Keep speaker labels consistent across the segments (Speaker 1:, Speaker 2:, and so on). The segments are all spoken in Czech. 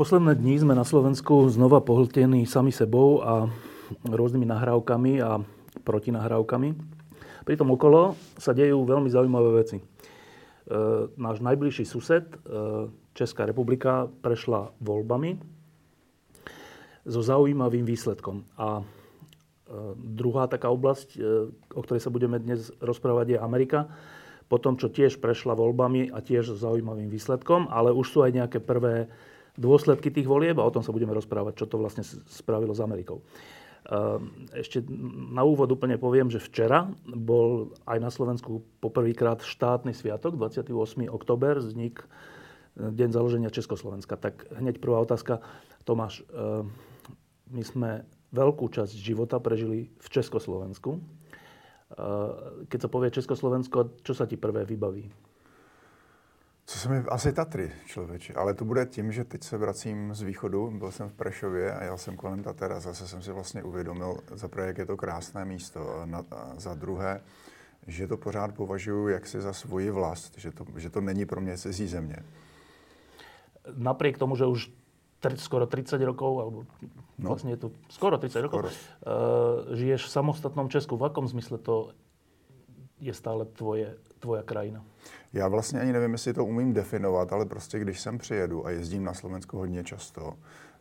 Speaker 1: Posledné dní sme na Slovensku znova pohltení sami sebou a rôznymi nahrávkami a protinahrávkami. Pritom okolo sa dejú veľmi zaujímavé veci. E, náš najbližší sused, e, Česká republika, prešla voľbami so zaujímavým výsledkom. A e, druhá taká oblasť, o ktorej sa budeme dnes rozprávať, je Amerika. Po tom, čo tiež prešla voľbami a tiež so zaujímavým výsledkom, ale už sú aj nejaké prvé dôsledky tých volieb a o tom sa budeme rozprávať, čo to vlastne spravilo s Amerikou. Ehm, ešte na úvod úplne poviem, že včera bol aj na Slovensku poprvýkrát štátny sviatok, 28. oktober, vznik e, deň založenia Československa. Tak hneď prvá otázka. Tomáš, ehm, my sme veľkú časť života prežili v Československu. Ehm, keď sa povie Československo, čo sa ti prvé vybaví?
Speaker 2: Co se mi asi Tatry, člověče, ale to bude tím, že teď se vracím z východu, byl jsem v Prešově a jel jsem kolem Tater a zase jsem si vlastně uvědomil, za prvé, jak je to krásné místo, a, na, a za druhé, že to pořád považuji jaksi za svoji vlast, že to, že to není pro mě cizí země.
Speaker 1: Napriek tomu, že už skoro 30 rokov, alebo no. vlastne je to skoro 30 rokov, skoro. Uh, žiješ v samostatnom Česku. V akom zmysle to je stále tvoje, tvoja krajina?
Speaker 2: Já vlastně ani nevím, jestli to umím definovat, ale prostě když sem přijedu a jezdím na Slovensku hodně často,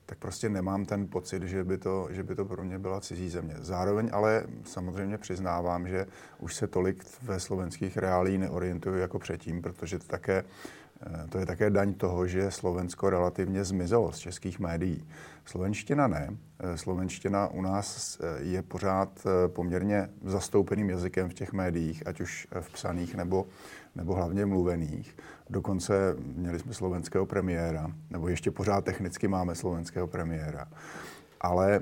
Speaker 2: tak prostě nemám ten pocit, že by, to, že by to pro mě byla cizí země. Zároveň ale samozřejmě přiznávám, že už se tolik ve slovenských reálí neorientuju jako předtím, protože to, také, to je také daň toho, že Slovensko relativně zmizelo z českých médií. Slovenština ne. Eh, slovenština u nás eh, je pořád poměrně zastoupeným jazykem v těch médiích, ať už v psaných nebo nebo hlavně mluvených. Dokonce měli jsme slovenského premiéra, nebo ještě pořád technicky máme slovenského premiéra. Ale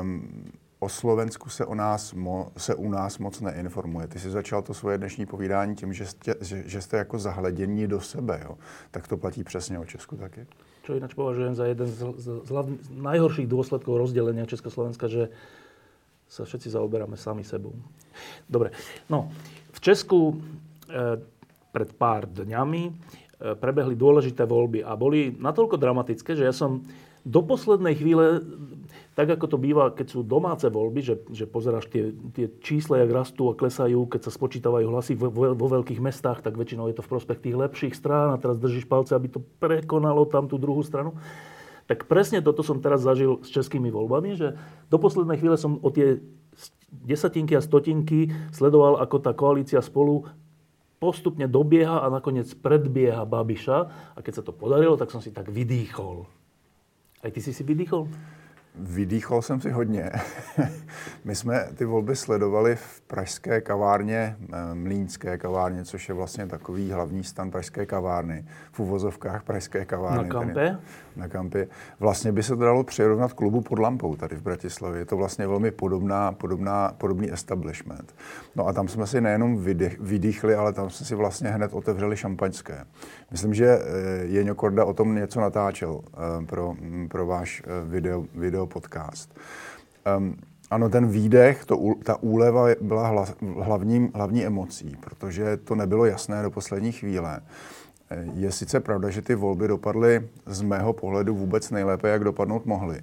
Speaker 2: um, o Slovensku se, o nás mo, se u nás moc neinformuje. Ty jsi začal to svoje dnešní povídání tím, že jste, že, že jste jako zahledění do sebe. Jo? Tak to platí přesně o Česku taky.
Speaker 1: Čo ináč považujem za jeden z, z, z hlavn- najhorších dôsledkov rozdelenia Československa, že sa všetci zaoberáme sami sebou. Dobre, no, v Česku e, pred pár dňami e, prebehli dôležité voľby a boli natoľko dramatické, že ja som do poslednej chvíle, tak ako to býva, keď sú domáce voľby, že, že pozeráš tie, tie čísla, jak rastú a klesajú, keď sa spočítavajú hlasy vo, vo, vo veľkých mestách, tak väčšinou je to v prospech tých lepších strán a teraz držíš palce, aby to prekonalo tam tú druhú stranu. Tak presne toto som teraz zažil s českými voľbami, že do poslednej chvíle som o tie desatinky a stotinky sledoval, ako tá koalícia spolu postupne dobieha a nakoniec predbieha Babiša. A keď sa to podarilo, tak som si tak vydýchol. Aj ty si si vydýchol?
Speaker 2: Vydýchol jsem si hodně. My jsme ty volby sledovali v pražské kavárně, eh, Mlínské kavárně, což je vlastně takový hlavní stan pražské kavárny. V uvozovkách pražské kavárny.
Speaker 1: Na kampě?
Speaker 2: Na kampě. Vlastně by se to dalo přirovnat klubu pod lampou tady v Bratislavě. Je to vlastně velmi podobná, podobná, podobný establishment. No a tam jsme si nejenom vydýchli, ale tam jsme si vlastně hned otevřeli šampaňské. Myslím, že eh, Jeňo Korda o tom něco natáčel eh, pro, pro váš video, video podcast. Um, ano, ten výdech, to, ta úleva byla hla, hlavním, hlavní emocí, protože to nebylo jasné do poslední chvíle. Je sice pravda, že ty volby dopadly z mého pohledu vůbec nejlépe, jak dopadnout mohly.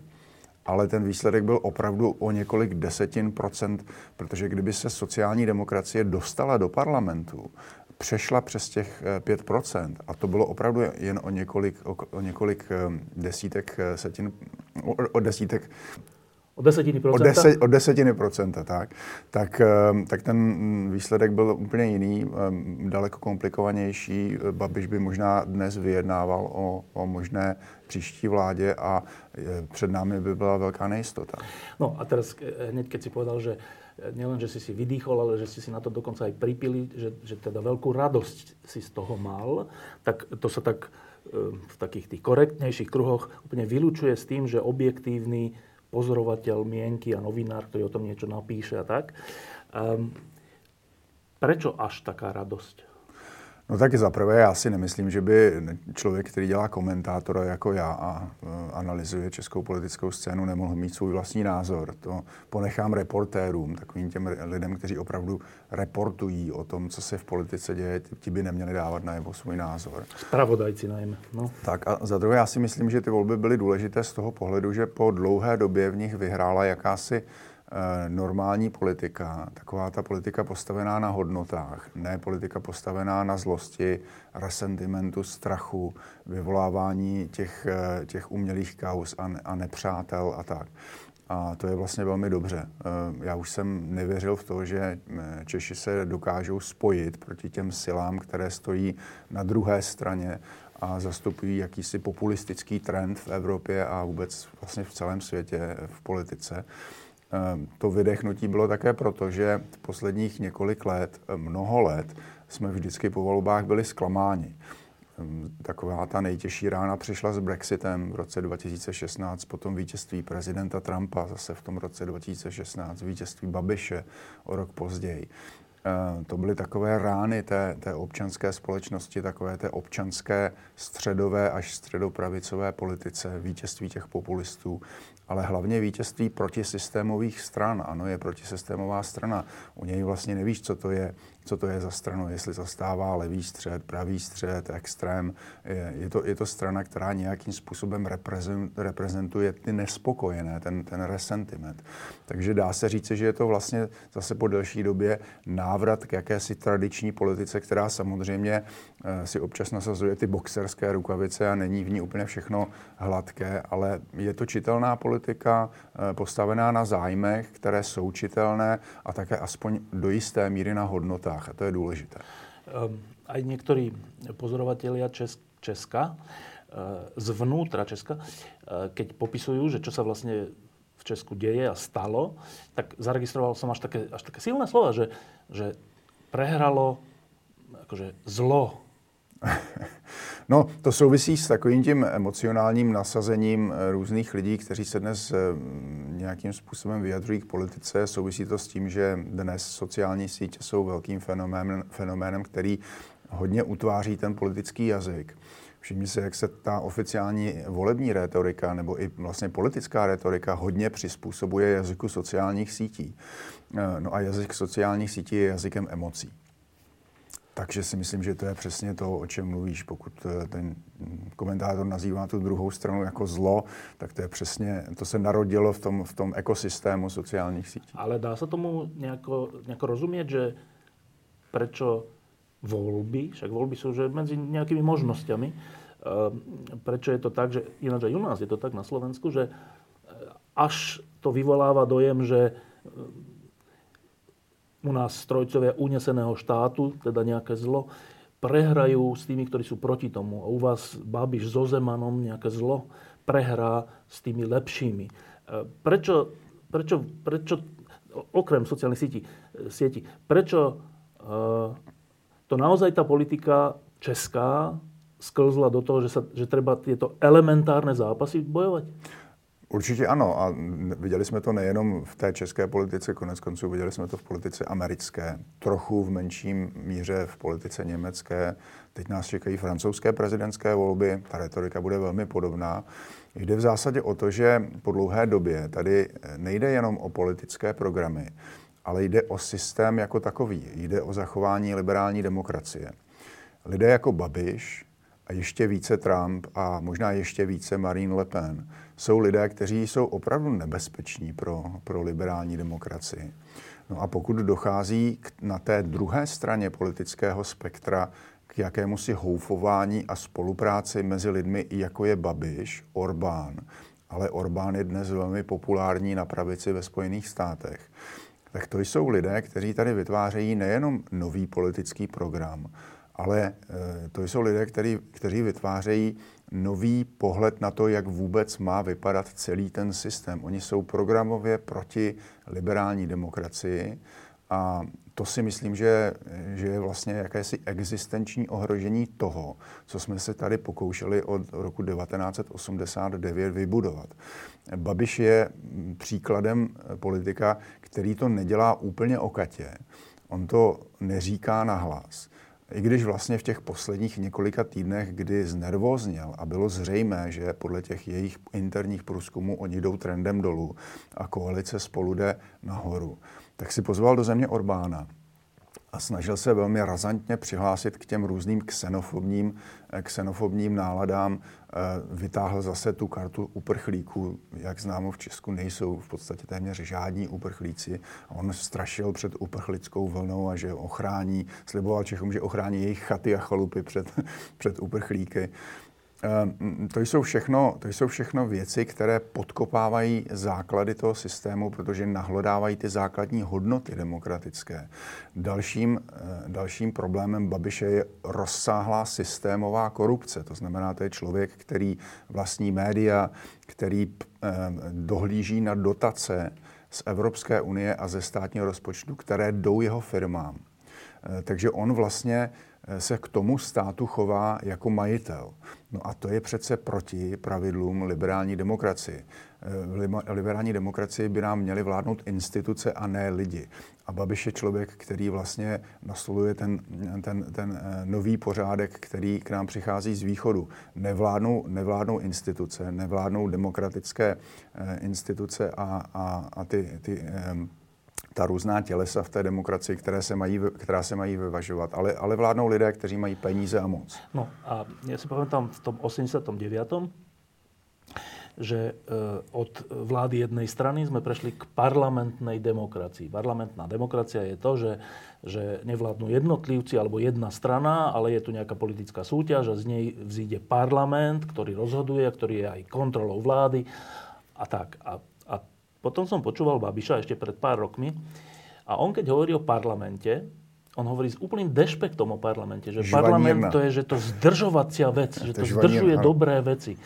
Speaker 2: Ale ten výsledek byl opravdu o několik desetin procent, protože kdyby se sociální demokracie dostala do parlamentu, přešla přes těch 5%, eh, a to bylo opravdu jen o několik, o, o několik eh, desítek eh, setin, o, o desítek
Speaker 1: O desetiny procenta?
Speaker 2: O, deset, o desetiny procenta, tak. Tak, ehm, tak ten výsledek byl úplně jiný, ehm, daleko komplikovanější. Babiš by možná dnes vyjednával o, o možné příští vládě a před námi by byla velká nejistota.
Speaker 1: No a teraz hneď, keď si povedal, že nielen, že si si vydýchol, ale že si si na to dokonca aj pripili, že, že teda veľkú radosť si z toho mal, tak to sa tak v takých tých korektnejších kruhoch úplne vylúčuje s tým, že objektívny pozorovateľ mienky a novinár, ktorý o tom niečo napíše a tak. Um, prečo až taká radosť?
Speaker 2: No taky za prvé, já si nemyslím, že by člověk, který dělá komentátora jako já a uh, analyzuje českou politickou scénu, nemohl mít svůj vlastní názor. To ponechám reportérům, takovým těm lidem, kteří opravdu reportují o tom, co se v politice děje, ti by neměli dávat najevo svůj názor.
Speaker 1: Spravodajci najmä. No.
Speaker 2: Tak a za druhé, já si myslím, že ty volby byly důležité z toho pohledu, že po dlouhé době v nich vyhrála jakási normální politika, taková ta politika postavená na hodnotách, ne politika postavená na zlosti, resentimentu, strachu, vyvolávání těch, eh, těch umělých kaus a, a nepřátel a tak. A to je vlastně velmi dobře. Eh, já už jsem nevěřil v to, že Češi se dokážou spojit proti těm silám, které stojí na druhé straně a zastupují jakýsi populistický trend v Evropě a vůbec vlastně v celém světě v politice. Ehm, to vydechnutí bylo také proto, že v posledních několik let, mnoho let, jsme vždycky po volbách byli zklamáni. Ehm, taková ta nejtěžší rána přišla s Brexitem v roce 2016, potom vítězství prezidenta Trumpa zase v tom roce 2016, vítězství Babiše o rok později. Ehm, to byly takové rány té, té občanské společnosti, takové té občanské středové až středopravicové politice, vítězství těch populistů ale hlavně vítězství protisystémových stran. Ano, je protisystémová strana. U něj vlastně nevíš, co to je co to je za stranu, jestli zastává levý střed, pravý střed, extrém. Je, je, to, je to strana, která nějakým způsobem reprezentuje ty nespokojené, ten, ten resentiment. Takže dá se říci, že je to vlastně zase po delší době návrat k jakési tradiční politice, která samozřejmě eh, si občas nasazuje ty boxerské rukavice a není v ní úplně všechno hladké, ale je to čitelná politika eh, postavená na zájmech, které jsou čitelné a také aspoň do jisté míry na hodnotách silách a to je důležité.
Speaker 1: Um, aj niektorí pozorovatelia Česk- Česka, uh, zvnútra Česka, uh, keď popisujú, že čo sa vlastne v Česku deje a stalo, tak zaregistroval som až také, až také silné slova, že, že prehralo akože zlo
Speaker 2: No, to souvisí s takovým tím emocionálním nasazením eh, různých lidí, kteří se dnes eh, nějakým způsobem vyjadřují k politice. Souvisí to s tím, že dnes sociální sítě jsou velkým fenoménem, fenoménem který hodně utváří ten politický jazyk. Všimni si, jak se ta oficiální volební rétorika nebo i vlastně politická rétorika hodně přizpůsobuje jazyku sociálních sítí. Eh, no a jazyk sociálních sítí je jazykem emocí. Takže si myslím, že to je přesně to, o čem mluvíš. Pokud eh, ten komentátor nazývá tu druhou stranu jako zlo, tak to je přesně, to se narodilo v tom, v tom ekosystému sociálních sítí.
Speaker 1: Ale dá se tomu nějako, nějako rozumět, že prečo volby, však volby jsou že mezi nějakými možnosťami, eh, prečo je to tak, že ináč aj u nás je to tak na Slovensku, že eh, až to vyvolává dojem, že u nás strojcovia uneseného štátu, teda nejaké zlo, prehrajú s tými, ktorí sú proti tomu. A u vás Babiš so Zemanom nejaké zlo prehrá s tými lepšími. E, prečo, prečo, prečo okrem sociálnych sietí, sieti, prečo e, to naozaj tá politika česká sklzla do toho, že, sa, že treba tieto elementárne zápasy bojovať?
Speaker 2: Určitě ano a viděli jsme to nejenom v té české politice, konec konců viděli jsme to v politice americké, trochu v menším míře v politice německé. Teď nás čekají francouzské prezidentské volby, ta retorika bude velmi podobná. Jde v zásadě o to, že po dlouhé době tady nejde jenom o politické programy, ale jde o systém jako takový, jde o zachování liberální demokracie. Lidé jako Babiš a ještě více Trump a možná ještě více Marine Le Pen jsou lidé, kteří jsou opravdu nebezpeční pro, pro liberální demokracii. No a pokud dochází k, na té druhé straně politického spektra k jakému si houfování a spolupráci mezi lidmi, jako je Babiš, Orbán, ale Orbán je dnes velmi populární na pravici ve Spojených státech, tak to jsou lidé, kteří tady vytvářejí nejenom nový politický program, ale eh, to jsou lidé, který, kteří vytvářejí nový pohled na to, jak vůbec má vypadat celý ten systém. Oni jsou programově proti liberální demokracii a to si myslím, že, že je vlastně jakési existenční ohrožení toho, co jsme se tady pokoušeli od roku 1989 vybudovat. Babiš je příkladem politika, který to nedělá úplně okatě. On to neříká nahlas. I když vlastně v těch posledních několika týdnech, kdy znervozněl a bylo zřejmé, že podle těch jejich interních průzkumů oni jdou trendem dolů a koalice spolu jde nahoru, tak si pozval do země Orbána a snažil se velmi razantně přihlásit k těm různým xenofobním, xenofobním náladám. Eh, vytáhl zase tu kartu uprchlíků. Jak známo, v Česku nejsou v podstatě téměř žádní uprchlíci. On strašil před uprchlickou vlnou a že ochrání, sliboval Čechům, že ochrání jejich chaty a chalupy před, před uprchlíky. Ehm, to jsou, všechno, to jsou všechno věci, které podkopávají základy toho systému, protože nahlodávají ty základní hodnoty demokratické. Dalším, eh, dalším problémem Babiše je rozsáhlá systémová korupce. To znamená, to je člověk, který vlastní média, který ehm, dohlíží na dotace z Evropské unie a ze státního rozpočtu, které jdou jeho firmám. Eh, takže on vlastně se k tomu státu chová jako majitel. No a to je přece proti pravidlům liberální demokracie. V liberální demokracii by nám měly vládnout instituce a ne lidi. A Babiš je člověk, který vlastně nastoluje ten, ten, ten eh, nový pořádek, který k nám přichází z východu. Nevládnou, nevládnou instituce, nevládnou demokratické eh, instituce a, a, a ty, ty ta různá tělesa v té demokracii, které se mají, která se mají vyvažovat. Ale, ale vládnou lidé, kteří mají peníze a moc.
Speaker 1: No a já si pamätám v tom 89 že eh, od vlády jednej strany sme prešli k parlamentnej demokracii. Parlamentná demokracia je to, že, že nevládnu jednotlivci alebo jedna strana, ale je tu nejaká politická súťaž a z nej vzíde parlament, ktorý rozhoduje, ktorý je aj kontrolou vlády a tak. A potom som počúval Babiša ešte pred pár rokmi a on keď hovorí o parlamente, on hovorí s úplným dešpektom o parlamente, že žvanírna. parlament to je, že to zdržovacia vec, že to, to zdržuje žvanírna. dobré veci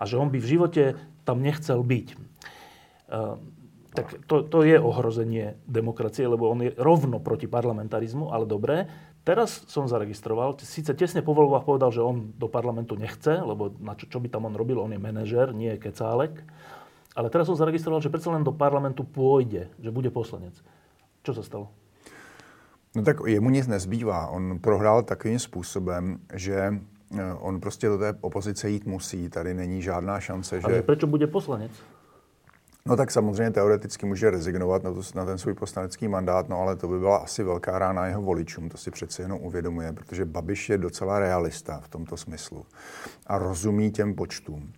Speaker 1: a že on by v živote tam nechcel byť. Uh, tak to, to je ohrozenie demokracie, lebo on je rovno proti parlamentarizmu, ale dobré. Teraz som zaregistroval, síce tesne po voľbách povedal, že on do parlamentu nechce, lebo na čo, čo by tam on robil, on je manažer, nie je kecálek. Ale teraz som zaregistroval, že predsa len do parlamentu pôjde, že bude poslanec. Čo sa stalo?
Speaker 2: No tak jemu nic nezbývá. On prohrál takovým způsobem, že eh, on prostě do té opozice jít musí. Tady není žádná šance, že...
Speaker 1: Ale proč bude poslanec?
Speaker 2: No tak samozřejmě teoreticky může rezignovat na, to, na ten svůj poslanecký mandát, no ale to by byla asi velká rána jeho voličům, to si přece jenom uvědomuje, protože Babiš je docela realista v tomto smyslu a rozumí těm počtům.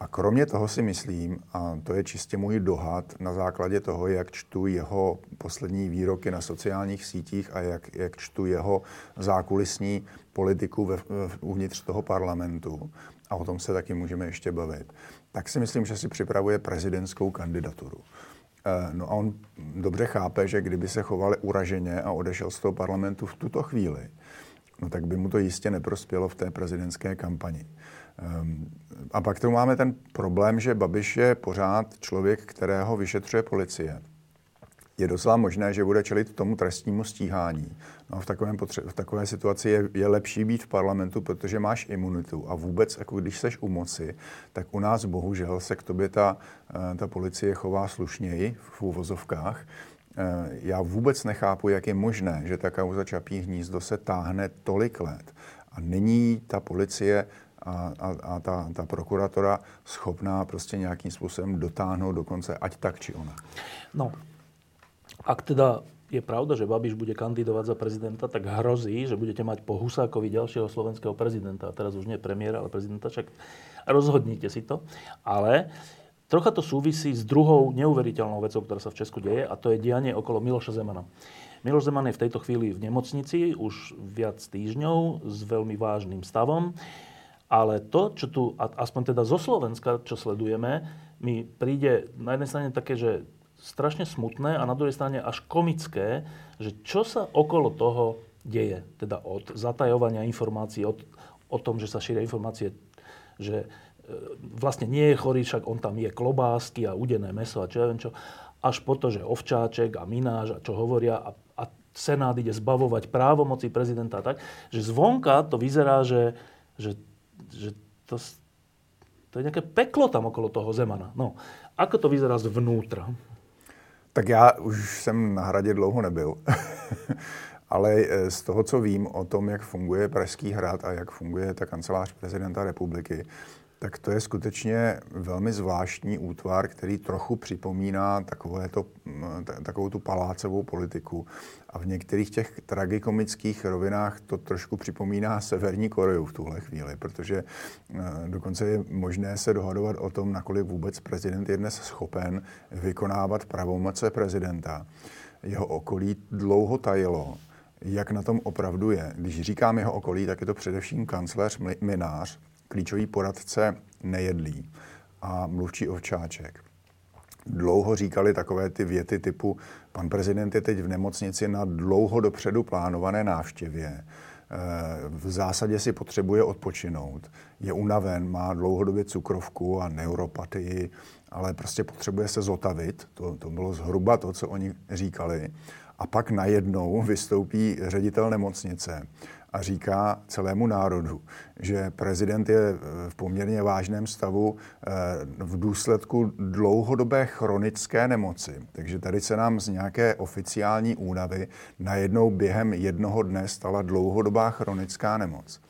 Speaker 2: A kromě toho si myslím, a to je čistě můj dohad na základě toho, jak čtu jeho poslední výroky na sociálních sítích a jak, jak čtu jeho zákulisní politiku ve, uvnitř toho parlamentu, a o tom se taky můžeme ještě bavit, tak si myslím, že si připravuje prezidentskou kandidaturu. E, no a on dobře chápe, že kdyby se chovali uraženě a odešel z toho parlamentu v tuto chvíli, no tak by mu to jistě neprospělo v té prezidentské kampani. Ehm, a pak tu máme ten problém, že Babiš je pořád člověk, kterého vyšetřuje policie. Je docela možné, že bude čelit tomu trestnímu stíhání. No v, takovém potře- v takové situaci je, je lepší být v parlamentu, protože máš imunitu. A vůbec, jako když seš u moci, tak u nás bohužel se k tobě ta, eh, ta policie chová slušněji v úvozovkách. Eh, já vůbec nechápu, jak je možné, že ta kauza Čapí hnízdo se táhne tolik let a není ta policie a, a, a ta, ta prokuratora schopná prostě nějakým způsobem dotáhnout dokonce ať tak, či ona.
Speaker 1: No, ak teda je pravda, že Babiš bude kandidovať za prezidenta, tak hrozí, že budete mať po Husákovi ďalšieho slovenského prezidenta. A teraz už nie premiéra, ale prezidenta, však rozhodnite si to. Ale trocha to súvisí s druhou neuveriteľnou vecou, ktorá sa v Česku deje, a to je dianie okolo Miloša Zemana. Miloš Zeman je v tejto chvíli v nemocnici už viac týždňov s veľmi vážnym stavom. Ale to, čo tu, aspoň teda zo Slovenska, čo sledujeme, mi príde na jednej strane také, že strašne smutné a na druhej strane až komické, že čo sa okolo toho deje. Teda od zatajovania informácií, od, o tom, že sa šíria informácie, že vlastne nie je chorý, však on tam je klobásky a udené meso a čo ja viem čo, až po to, že ovčáček a mináž a čo hovoria a, a Senát ide zbavovať právomoci prezidenta tak, že zvonka to vyzerá, že, že, že to, to je nejaké peklo tam okolo toho Zemana. No, ako to vyzerá zvnútra?
Speaker 2: Tak já už jsem na hradě dlouho nebyl. Ale eh, z toho, co vím o tom, jak funguje Pražský hrad a jak funguje ta kancelář prezidenta republiky, tak to je skutečně velmi zvláštní útvar, který trochu připomíná to, takovou tu palácovou politiku. A v některých těch tragikomických rovinách to trošku připomíná Severní Koreu v tuhle chvíli, protože eh, dokonce je možné se dohadovat o tom, nakolik vůbec prezident je dnes schopen vykonávat pravomoce prezidenta. Jeho okolí dlouho tajilo, jak na tom opravdu je. Když říkám jeho okolí, tak je to především kancléř Minář, klíčový poradce nejedlí a mluvčí Ovčáček. Dlouho říkali takové ty věty typu, pan prezident je teď v nemocnici na dlouho dopředu plánované návštěvě, eh, v zásadě si potřebuje odpočinout, je unaven, má dlouhodobě cukrovku a neuropatii, ale prostě potřebuje se zotavit. To, to bylo zhruba to, co oni říkali. A pak najednou vystoupí ředitel nemocnice a říká celému národu, že prezident je v poměrně vážném stavu eh, v důsledku dlouhodobé chronické nemoci. Takže tady se nám z nějaké oficiální únavy najednou během jednoho dne stala dlouhodobá chronická nemoc.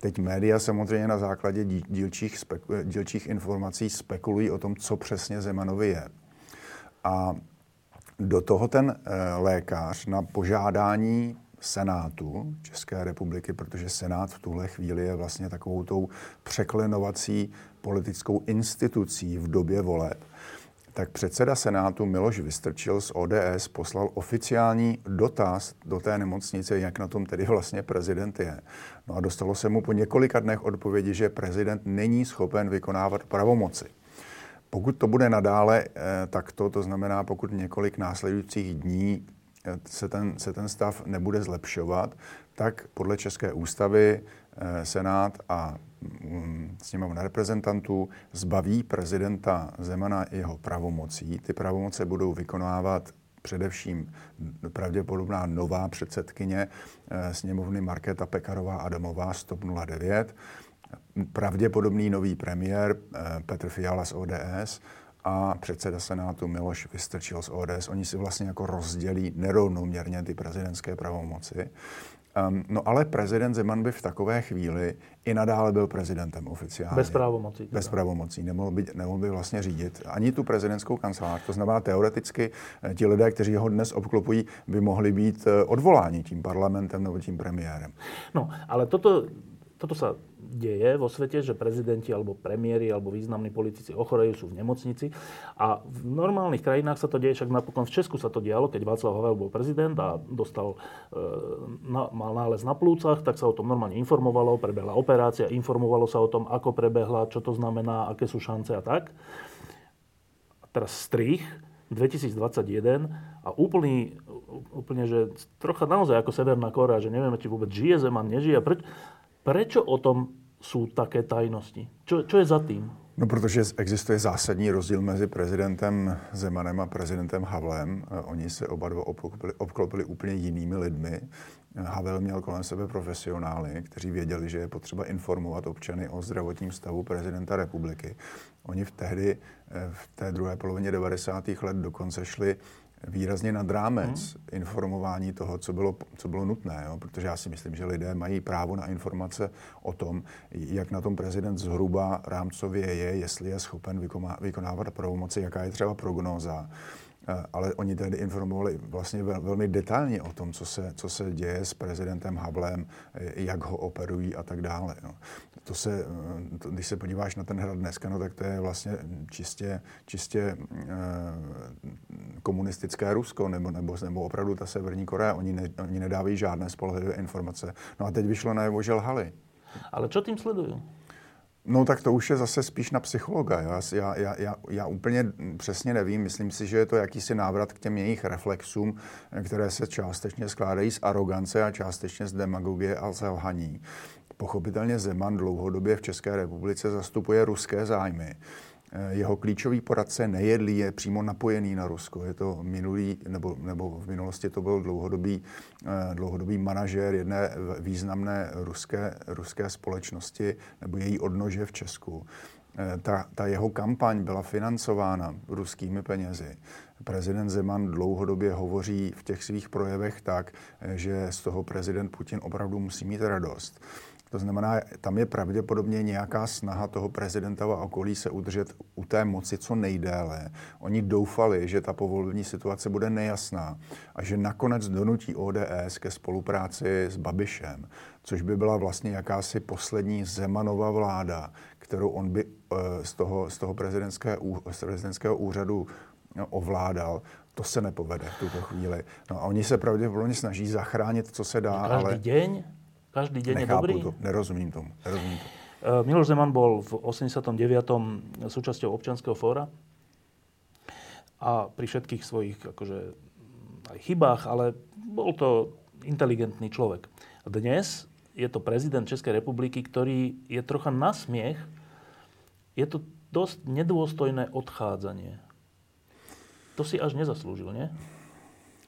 Speaker 2: Teď média samozřejmě na základě dílčích, speku, dílčích informací spekulují o tom, co přesně Zemanovi je. A do toho ten eh, lékař na požádání Senátu České republiky, protože Senát v tuhle chvíli je vlastně takovou tou překlenovací politickou institucí v době voleb, tak předseda Senátu Miloš Vystrčil z ODS poslal oficiální dotaz do té nemocnice, jak na tom tedy vlastně prezident je. No a dostalo se mu po několika dnech odpovědi, že prezident není schopen vykonávat pravomoci. Pokud to bude nadále eh, takto, to znamená, pokud několik následujících dní se ten, se ten stav nebude zlepšovat, tak podle České ústavy eh, Senát a mm, sněmovna reprezentantů zbaví prezidenta Zemana jeho pravomocí. Ty pravomoce budou vykonávat především pravděpodobná nová předsedkyně eh, sněmovny Markéta Pekarová Adamová z TOP 09, pravděpodobný nový premiér eh, Petr Fiala z ODS a předseda Senátu Miloš Vystrčil z ODS. Oni si vlastně jako rozdělí nerovnoměrně ty prezidentské pravomoci. Um, no ale prezident Zeman by v takové chvíli i nadále byl prezidentem oficiálně.
Speaker 1: Bez pravomocí.
Speaker 2: Bez pravomocí. Nemohl by, nemohl by vlastně řídit ani tu prezidentskou kancelář. To znamená, teoreticky eh, ti lidé, kteří ho dnes obklopují, by mohli být eh, odvoláni tím parlamentem nebo tím premiérem.
Speaker 1: No, ale toto, toto sa deje vo svete, že prezidenti alebo premiéry alebo významní politici ochorejú, sú v nemocnici. A v normálnych krajinách sa to deje, však napokon v Česku sa to dialo, keď Václav Havel bol prezident a dostal, e, na, mal nález na plúcach, tak sa o tom normálne informovalo, prebehla operácia, informovalo sa o tom, ako prebehla, čo to znamená, aké sú šance a tak. A teraz strich 2021 a úplný, úplne, že trocha naozaj ako Severná Korea, že nevieme, či vôbec žije Zeman, nežije. Preč, prečo o tom jsou také tajnosti? Čo, čo je za tým?
Speaker 2: No, protože existuje zásadní rozdíl mezi prezidentem Zemanem a prezidentem Havlem. Eh, oni se oba dva obklopili, obklopili úplně jinými lidmi. Eh, Havel měl kolem sebe profesionály, kteří věděli, že je potřeba informovat občany o zdravotním stavu prezidenta republiky. Oni v tehdy, eh, v té druhé polovině 90. let dokonce šli výrazně nad rámec hmm. informování toho, co bylo, co bylo nutné. Jo? Protože já si myslím, že lidé mají právo na informace o tom, jak na tom prezident zhruba rámcově je, jestli je schopen vykonávat pravomoci, jaká je třeba prognóza ale oni tehdy informovali vlastně velmi detailně o tom, co se, co se děje s prezidentem Havlem, eh, jak ho operují a tak dále. No. To se, eh, to, když se podíváš na ten hrad dneska, no, tak to je vlastně čistě, čistě e, komunistické Rusko, nebo, nebo, nebo opravdu ta Severní Korea. Oni, ne, oni nedávají žádné spolehlivé informace. No a teď vyšlo najevo, že lhali.
Speaker 1: Ale co tím sledují?
Speaker 2: No tak to už je zase spíš na psychologa. Já, já, já, já, úplně přesně nevím. Myslím si, že je to jakýsi návrat k těm jejich reflexům, které se částečně skládají z arogance a částečně z demagogie a selhaní. pochopitelně Zeman dlouhodobě v České republice zastupuje ruské zájmy. Eh, jeho klíčový poradce Nejedlí je přímo napojený na Rusko. Je to minulý, nebo, nebo v minulosti to byl dlouhodobý, eh, dlouhodobý manažer jedné významné ruské, ruské společnosti nebo její odnože v Česku. Eh, ta, ta jeho kampaň byla financována ruskými penězi. Prezident Zeman dlouhodobě hovoří v těch svých projevech tak, že z toho prezident Putin opravdu musí mít radost. To znamená, tam je pravděpodobně nějaká snaha toho prezidenta a okolí se udržet u té moci co nejdéle. Oni doufali, že ta povolební situace bude nejasná a že nakonec donutí ODS ke spolupráci s Babišem, což by byla vlastně jakási poslední Zemanova vláda, kterou on by eh, z toho, z toho z prezidentského úřadu no, ovládal, to se nepovede v tuto chvíli. No a oni se pravděpodobně snaží zachránit, co se dá,
Speaker 1: Každý ale... deň každý deň
Speaker 2: Nechápu
Speaker 1: je dobrý?
Speaker 2: to, nerozumím tomu. Nerozumím tomu.
Speaker 1: Uh, Miloš Zeman bol v 89. súčasťou občanského fóra a pri všetkých svojich akože, aj chybách, ale bol to inteligentný človek. Dnes je to prezident Českej republiky, ktorý je trocha na smiech. Je to dosť nedôstojné odchádzanie. To si až nezaslúžil, nie?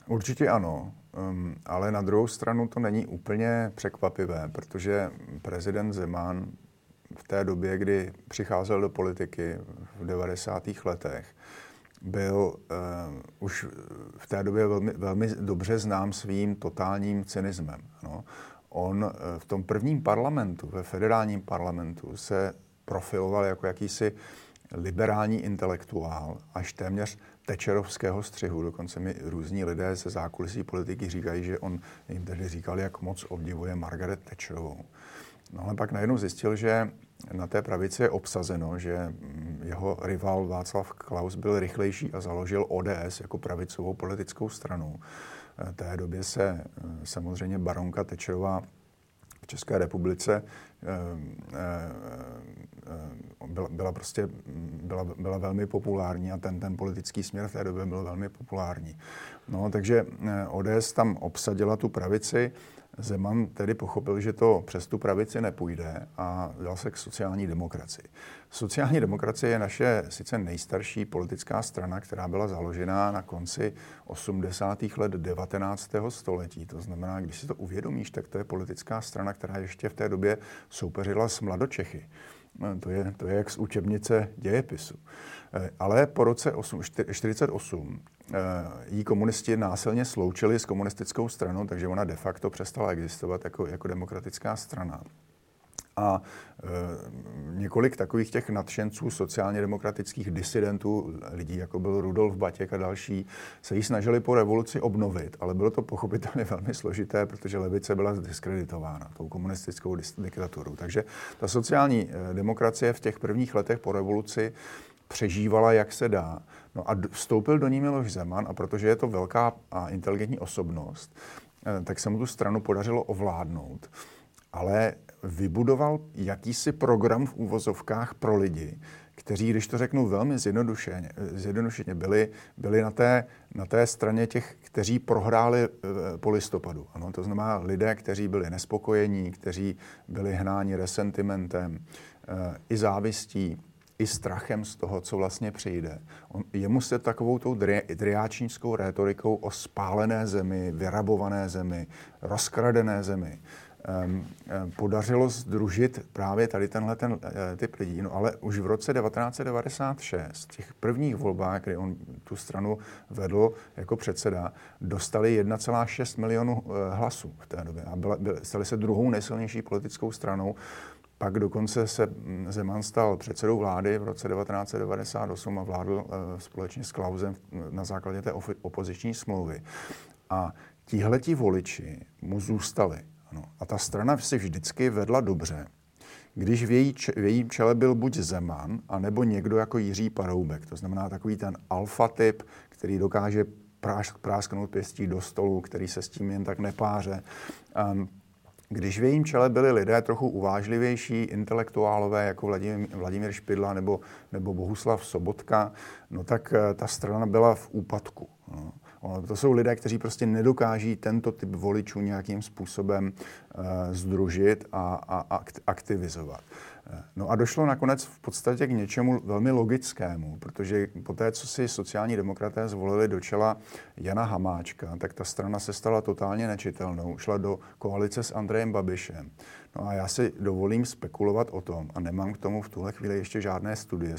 Speaker 2: Určitě ano. Um, ale na druhou stranu to není úplně překvapivé, protože prezident Zeman v té době, kdy přicházel do politiky v 90. letech, byl uh, už v té době velmi, velmi dobře znám svým totálním cynismem. No. On uh, v tom prvním parlamentu, ve federálním parlamentu, se profiloval jako jakýsi liberální intelektuál, až téměř tečerovského střihu. Dokonce mi různí lidé ze zákulisí politiky říkají, že on jim tedy říkal, jak moc obdivuje Margaret Thatcherovou. No ale pak najednou zjistil, že na té pravici je obsazeno, že jeho rival Václav Klaus byl rychlejší a založil ODS jako pravicovou politickou stranu. V té době se eh, samozřejmě baronka Tečerová v České republice eh, eh, byla, byla prostě byla, byla velmi populární a ten, ten politický směr v té době byl velmi populární. No, takže eh, ODS tam obsadila tu pravici Zeman tedy pochopil, že to přes tu pravici nepůjde a dal se k sociální demokracii. Sociální demokracie je naše sice nejstarší politická strana, která byla založena na konci 80. let 19. století. To znamená, když si to uvědomíš, tak to je politická strana, která ještě v té době soupeřila s mladočechy. To je, to je jak z učebnice dějepisu. Eh, ale po roce 1948 eh, jí komunisti násilně sloučili s komunistickou stranou, takže ona de facto přestala existovat jako, jako demokratická strana. A e, několik takových těch nadšenců sociálně demokratických disidentů, lidí jako byl Rudolf Batěk a další, se jí snažili po revoluci obnovit, ale bylo to pochopitelně velmi složité, protože levice byla diskreditována tou komunistickou diktaturou. Takže ta sociální demokracie v těch prvních letech po revoluci přežívala, jak se dá. No a vstoupil do ní Miloš Zeman a protože je to velká a inteligentní osobnost, eh, tak se mu tu stranu podařilo ovládnout. Ale vybudoval jakýsi program v úvozovkách pro lidi, kteří, když to řeknu velmi zjednodušeně, zjednodušeně byli, byli na, té, na té straně těch, kteří prohráli eh, po listopadu. Ano, to znamená lidé, kteří byli nespokojení, kteří byli hnáni resentimentem, eh, i závistí, i strachem z toho, co vlastně přijde. On, jemu se takovou tou driáčnickou rétorikou o spálené zemi, vyrabované zemi, rozkradené zemi um, podařilo združit právě tady tenhle ten, uh, typ lidí. No ale už v roce 1996, v těch prvních volbách, kdy on tu stranu vedl jako předseda, dostali 1,6 milionů uh, hlasů v té době a byla, byla, stali se druhou nejsilnější politickou stranou. Pak dokonce se Zeman stal předsedou vlády v roce 1998 a vládl eh, společně s Klausem na základě té opoziční smlouvy. A tihleti voliči mu zůstali. Ano. A ta strana si vždycky vedla dobře, když v, její, v jejím čele byl buď Zeman, anebo někdo jako Jiří Paroubek. To znamená takový ten alfa typ, který dokáže prásknout pěstí do stolu, který se s tím jen tak nepáře. Um, když v jejím čele byli lidé trochu uvážlivější, intelektuálové, jako Vladimír, Špidla nebo, nebo Bohuslav Sobotka, no tak eh, ta strana byla v úpadku. No. To jsou lidé, kteří prostě nedokáží tento typ voličů nějakým způsobem uh, združit a, a aktivizovat. No a došlo nakonec v podstatě k něčemu velmi logickému, protože po té, co si sociální demokraté zvolili do čela Jana Hamáčka, tak ta strana se stala totálně nečitelnou, šla do koalice s Andrejem Babišem. No a já si dovolím spekulovat o tom, a nemám k tomu v tuhle chvíli ještě žádné studie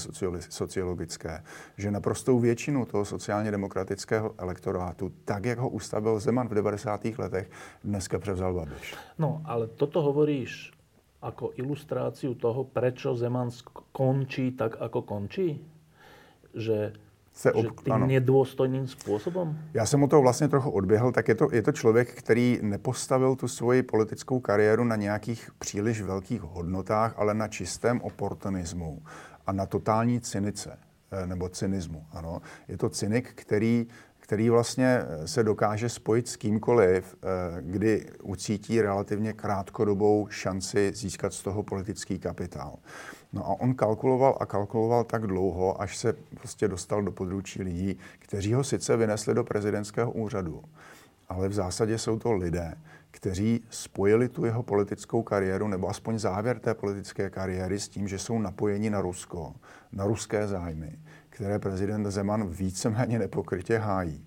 Speaker 2: sociologické, že naprostou většinu toho sociálně demokratického elektorátu, tak jak ho ustavil Zeman v 90. letech, dneska převzal Babiš.
Speaker 1: No, ale toto hovoríš ako ilustráciu toho, prečo Zeman končí tak, ako končí? Že se ob... že tím ano. nedůstojným způsobem?
Speaker 2: Já jsem o to vlastně trochu odběhl, tak je to, je to člověk, který nepostavil tu svoji politickou kariéru na nějakých příliš velkých hodnotách, ale na čistém oportunismu a na totální cynice eh, nebo cynismu. Ano. Je to cynik, který který vlastně eh, se dokáže spojit s kýmkoliv, eh, kdy ucítí relativně krátkodobou šanci získat z toho politický kapitál. No a on kalkuloval a kalkuloval tak dlouho, až se prostě dostal do područí lidí, kteří ho sice vynesli do prezidentského úřadu, ale v zásadě jsou to lidé, kteří spojili tu jeho politickou kariéru, nebo aspoň závěr té politické kariéry s tím, že jsou napojeni na Rusko, na ruské zájmy které prezident Zeman víceméně nepokrytě hájí.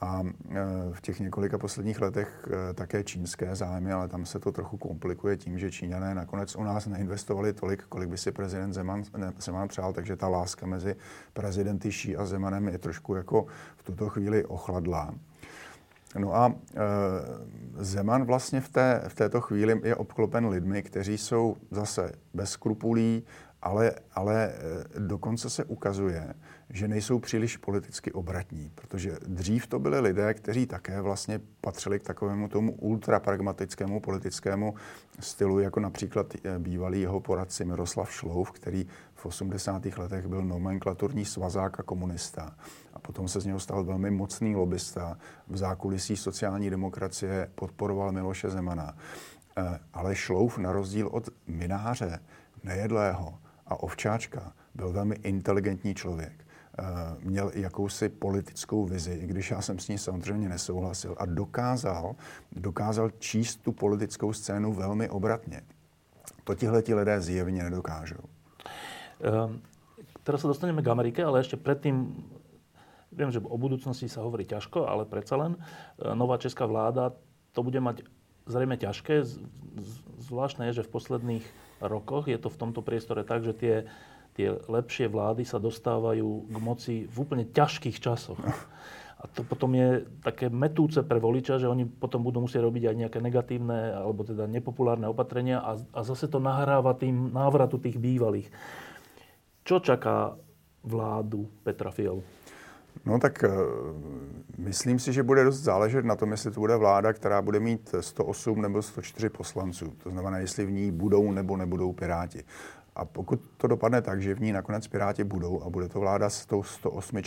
Speaker 2: A e, v těch několika posledních letech e, také čínské zájmy, ale tam se to trochu komplikuje tím, že Číňané nakonec u nás neinvestovali tolik, kolik by si prezident Zeman, ne, Zeman přál, takže ta láska mezi prezidenty Ší a Zemanem je trošku jako v tuto chvíli ochladlá. No a e, Zeman vlastně v, té, v této chvíli je obklopen lidmi, kteří jsou zase bez skrupulí, ale, ale eh, dokonce se ukazuje, že nejsou příliš politicky obratní, protože dřív to byli lidé, kteří také vlastně patřili k takovému tomu ultrapragmatickému politickému stylu, jako například eh, bývalý jeho poradci Miroslav Šlouf, který v 80. letech byl nomenklaturní svazák a komunista. A potom se z něho stal velmi mocný lobista. V zákulisí sociální demokracie podporoval Miloše Zemana. Eh, ale Šlouf, na rozdíl od Mináře, nejedlého, a Ovčáčka byl velmi inteligentní člověk. Eh, měl jakousi politickou vizi, i když já jsem s ní samozřejmě nesouhlasil a dokázal, dokázal číst tu politickou scénu velmi obratně. To tihle ti lidé zjevně nedokážou.
Speaker 1: Um, teraz sa dostaneme k Amerike, ale ešte predtým viem, že o budúcnosti sa hovorí ťažko, ale predsa len eh, nová česká vláda to bude mať zrejme ťažké. Zvláštne je, že v posledných rokoch je to v tomto priestore tak, že tie, tie lepšie vlády sa dostávajú k moci v úplne ťažkých časoch. A to potom je také metúce pre voliča, že oni potom budú musieť robiť aj nejaké negatívne alebo teda nepopulárne opatrenia a, a zase to nahráva tým návratu tých bývalých. Čo čaká vládu Petra Fialu?
Speaker 2: No tak uh, myslím si, že bude dost záležet na tom, jestli to bude vláda, která bude mít 108 nebo 104 poslanců. To znamená, jestli v ní budou nebo nebudou Piráti. A pokud to dopadne tak, že v ní nakonec Piráti budou a bude to vláda s tou 108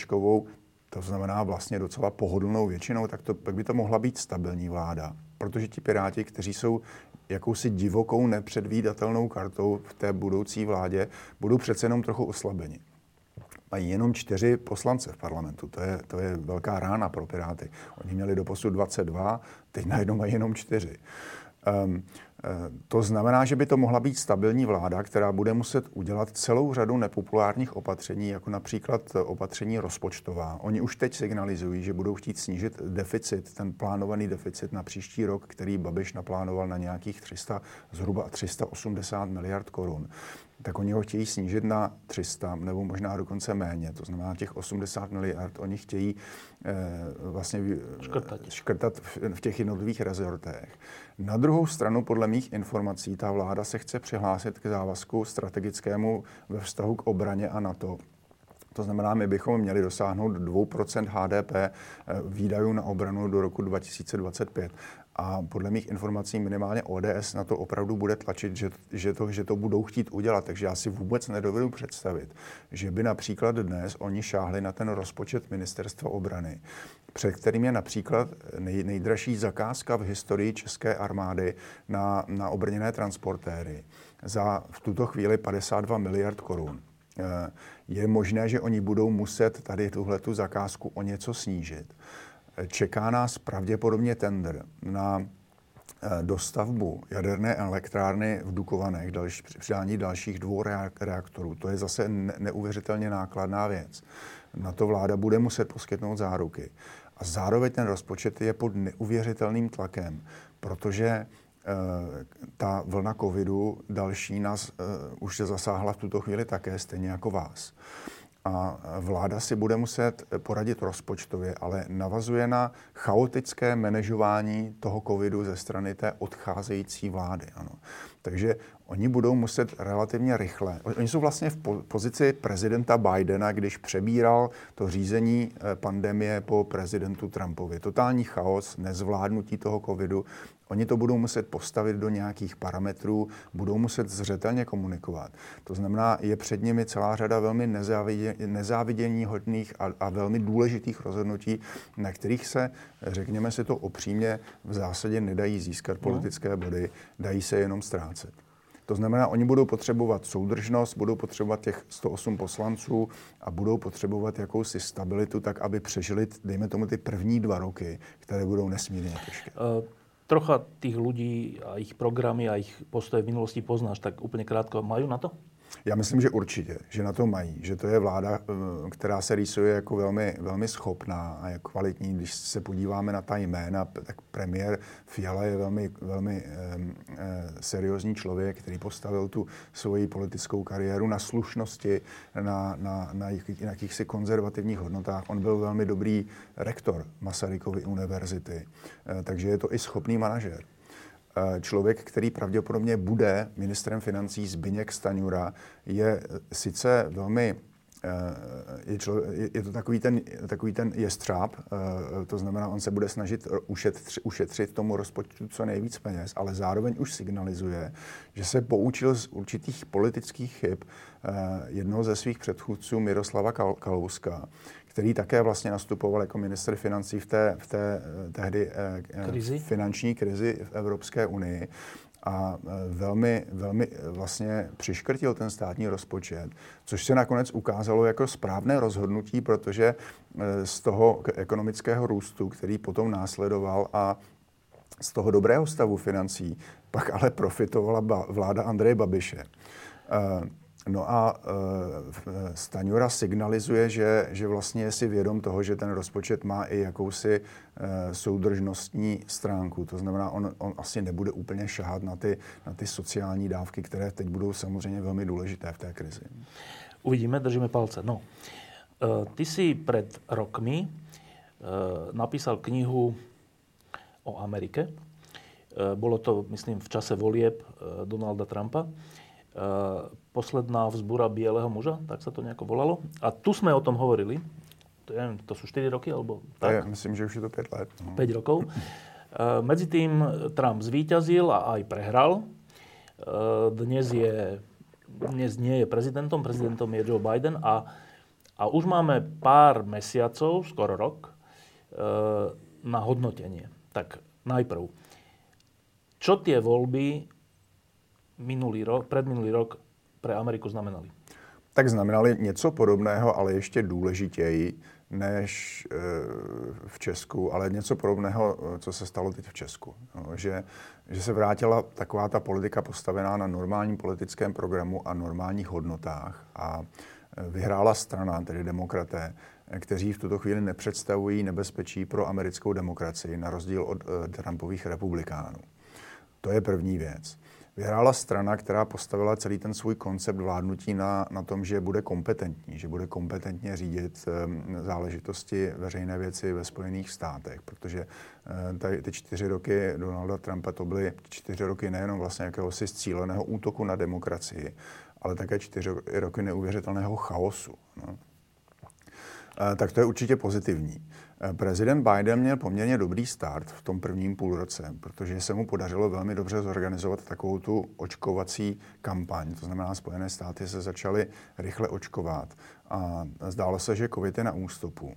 Speaker 2: to znamená vlastně docela pohodlnou většinou, tak to, pak by to mohla být stabilní vláda. Protože ti Piráti, kteří jsou jakousi divokou, nepředvídatelnou kartou v té budoucí vládě, budou přece jenom trochu oslabeni mají jenom čtyři poslance v parlamentu. To je, to je velká rána pro Piráty. Oni měli do posud 22, teď najednou mají jenom čtyři. Um, to znamená, že by to mohla být stabilní vláda, která bude muset udělat celou řadu nepopulárních opatření, jako například opatření rozpočtová. Oni už teď signalizují, že budou chtít snížit deficit, ten plánovaný deficit na příští rok, který Babiš naplánoval na nějakých 300, zhruba 380 miliard korun tak oni ho chtějí snížit na 300 nebo možná dokonce méně. To znamená, těch 80 miliard oni chtějí eh, vlastně škrtat, škrtat v, v těch jednotlivých rezortech. Na druhou stranu, podle mých informací, ta vláda se chce přihlásit k závazku strategickému ve vztahu k obraně a NATO. To znamená, my bychom měli dosáhnout 2% HDP eh, výdajů na obranu do roku 2025. A podle mých informací minimálně ODS na to opravdu bude tlačit, že, že, to, že to budou chtít udělat. Takže já si vůbec nedovedu představit, že by například dnes oni šáhli na ten rozpočet ministerstva obrany, před kterým je například nej, nejdražší zakázka v historii české armády na, na obrněné transportéry za v tuto chvíli 52 miliard korun. Eh, je možné, že oni budou muset tady tuhletu zakázku o něco snížit. Čeká nás pravděpodobně tender na dostavbu jaderné elektrárny v Dukovanech, další, přidání dalších dvou reaktorů. To je zase neuvěřitelně nákladná věc. Na to vláda bude muset poskytnout záruky. A zároveň ten rozpočet je pod neuvěřitelným tlakem, protože eh, ta vlna covidu další nás uh, už se zasáhla v tuto chvíli také, stejně jako vás. A vláda si bude muset poradit rozpočtově, ale navazuje na chaotické manažování toho covidu ze strany té odcházející vlády. Ano. Takže oni budou muset relativně rychle. Oni jsou vlastně v pozici prezidenta Bidena, když přebíral to řízení eh, pandemie po prezidentu Trumpovi. Totální chaos, nezvládnutí toho covidu. Oni to budou muset postavit do nějakých parametrů, budou muset zřetelně komunikovat. To znamená, je před nimi celá řada velmi nezávidění hodných a, a velmi důležitých rozhodnutí, na kterých se, řekněme si to opřímně, v zásadě nedají získat no. politické body, dají se jenom ztrácet. To znamená, oni budou potřebovat soudržnost, budou potřebovat těch 108 poslanců a budou potřebovat jakousi stabilitu, tak aby přežili, dejme tomu, ty první dva roky, které budou nesmírně těžké. Uh,
Speaker 1: trocha tých ľudí a ich programy a ich postoje v minulosti poznáš, tak úplně krátko, mají na to?
Speaker 2: Já myslím, že určitě, že na to mají, že to je vláda, eh, která se rýsuje jako velmi, velmi schopná a je kvalitní. Když se podíváme na ta jména, tak premiér Fiala je velmi, velmi eh, seriózní člověk, který postavil tu svoji politickou kariéru na slušnosti, na, na, na, na jakýchsi konzervativních hodnotách. On byl velmi dobrý rektor Masarykovy univerzity, eh, takže je to i schopný manažer. Eh, člověk, který pravděpodobně bude ministrem financí Zbyněk Staňura, je sice velmi eh, je, člo, je to takový ten, takový ten jestřáb, eh, to znamená, on se bude snažit ušetřit, ušetřit tomu rozpočtu co nejvíc peněz, ale zároveň už signalizuje, že se poučil z určitých politických chyb jednoho ze svých předchůdců Miroslava Kalouska, který také vlastně nastupoval jako minister financí v té, v té eh, tehdy eh, krizi? finanční krizi v Evropské unii a eh, velmi, velmi vlastně přiškrtil ten státní rozpočet, což se nakonec ukázalo jako správné rozhodnutí, protože z toho ekonomického růstu, který potom následoval a z toho dobrého stavu financí, pak ale profitovala vláda Andreje Babiše. No a e, Staňura signalizuje, že, že vlastně je si vědom toho, že ten rozpočet má i jakousi e, soudržnostní stránku. To znamená, on, on asi nebude úplně šahat na ty, na ty sociální dávky, které teď budou samozřejmě velmi důležité v té krizi.
Speaker 1: Uvidíme, držíme palce. No, e, ty si před rokmi e, napísal knihu o Amerike. E, bolo to, myslím, v čase volieb e, Donalda Trumpa. Eh, posledná vzbura bieleho muža, tak sa to nejako volalo. A tu sme o tom hovorili. To, je, to sú 4 roky, alebo tak?
Speaker 2: Ja myslím, že už je to 5 let.
Speaker 1: No. 5 rokov. Uh, medzi tým Trump zvíťazil a aj prehral. Uh, dnes, je, dnes nie je prezidentom, prezidentom je Joe Biden a, a už máme pár mesiacov, skoro rok, uh, na hodnotenie. Tak najprv, čo tie voľby minulý rok, předminulý rok pro Ameriku znamenali?
Speaker 2: Tak znamenali něco podobného, ale ještě důležitěji než e, v Česku, ale něco podobného, co se stalo teď v Česku. No, že, že se vrátila taková ta politika postavená na normálním politickém programu a normálních hodnotách a e, vyhrála strana, tedy demokraté, kteří v tuto chvíli nepředstavují nebezpečí pro americkou demokracii, na rozdíl od Trumpových republikánů. To je první věc vyhrála strana, která postavila celý ten svůj koncept vládnutí na, na tom, že bude kompetentní, že bude kompetentně řídit um, záležitosti veřejné věci ve Spojených státech, protože uh, tady, ty čtyři roky Donalda Trumpa to byly čtyři roky nejenom vlastně jakéhosi cíleného útoku na demokracii, ale také čtyři roky neuvěřitelného chaosu. No. Uh, tak to je určitě pozitivní. Prezident Biden měl poměrně dobrý start v tom prvním půlroce, protože se mu podařilo velmi dobře zorganizovat takovou tu očkovací kampaň. To znamená, Spojené státy se začaly rychle očkovat a zdálo se, že COVID je na ústupu.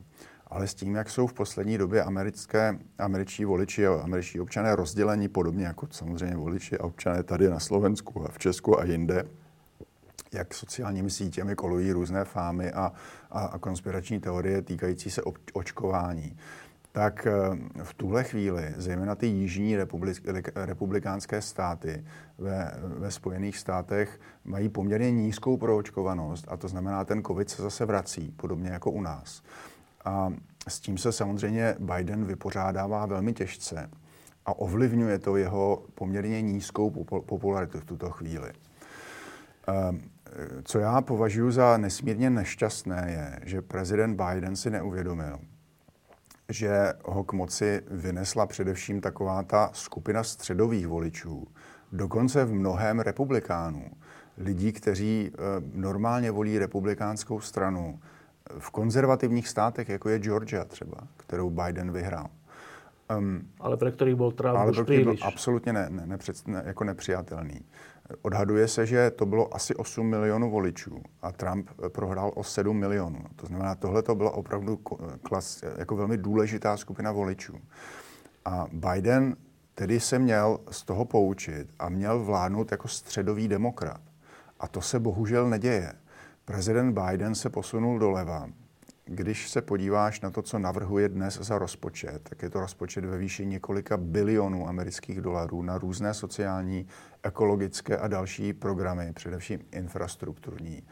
Speaker 2: Ale s tím, jak jsou v poslední době americké, američtí voliči a američtí občané rozděleni, podobně jako samozřejmě voliči a občané tady na Slovensku a v Česku a jinde, jak sociálními sítěmi kolují různé fámy a, a, a konspirační teorie týkající se očkování, tak v tuhle chvíli, zejména ty jižní republikánské státy ve, ve Spojených státech mají poměrně nízkou proočkovanost a to znamená, ten covid se zase vrací, podobně jako u nás. A s tím se samozřejmě Biden vypořádává velmi těžce a ovlivňuje to jeho poměrně nízkou popularitu v tuto chvíli. Ehm, co já považuji za nesmírně nešťastné je, že prezident Biden si neuvědomil, že ho k moci vynesla především taková ta skupina středových voličů, dokonce v mnohem republikánů, lidí, kteří ehm, normálně volí republikánskou stranu, v konzervativních státech, jako je Georgia třeba, kterou Biden vyhrál.
Speaker 1: Um, ale pro který byl Trump ale už příliš. byl
Speaker 2: absolutně ne, ne, nepřed, ne, jako nepřijatelný. Odhaduje se, že to bylo asi 8 milionů voličů a Trump eh, prohrál o 7 milionů. To znamená, tohle to byla opravdu klas, jako velmi důležitá skupina voličů. A Biden tedy se měl z toho poučit a měl vládnout jako středový demokrat. A to se bohužel neděje. Prezident Biden se posunul doleva. Když se podíváš na to, co navrhuje dnes za rozpočet, tak je to rozpočet ve výši několika bilionů amerických dolarů na různé sociální, ekologické a další programy, především infrastrukturní.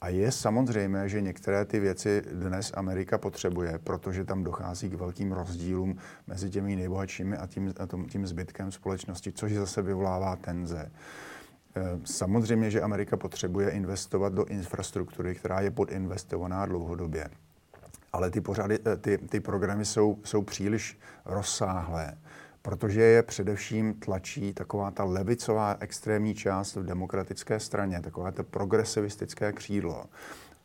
Speaker 2: A je samozřejmé, že některé ty věci dnes Amerika potřebuje, protože tam dochází k velkým rozdílům mezi těmi nejbohatšími a tím, a tím zbytkem společnosti, což zase vyvolává tenze. Eh, samozřejmě, že Amerika potřebuje investovat do infrastruktury, která je podinvestovaná dlouhodobě. Ale ty, pořady, eh, ty, ty programy jsou, jsou příliš rozsáhlé, protože je především tlačí taková ta levicová extrémní část v demokratické straně, takové to progresivistické křídlo.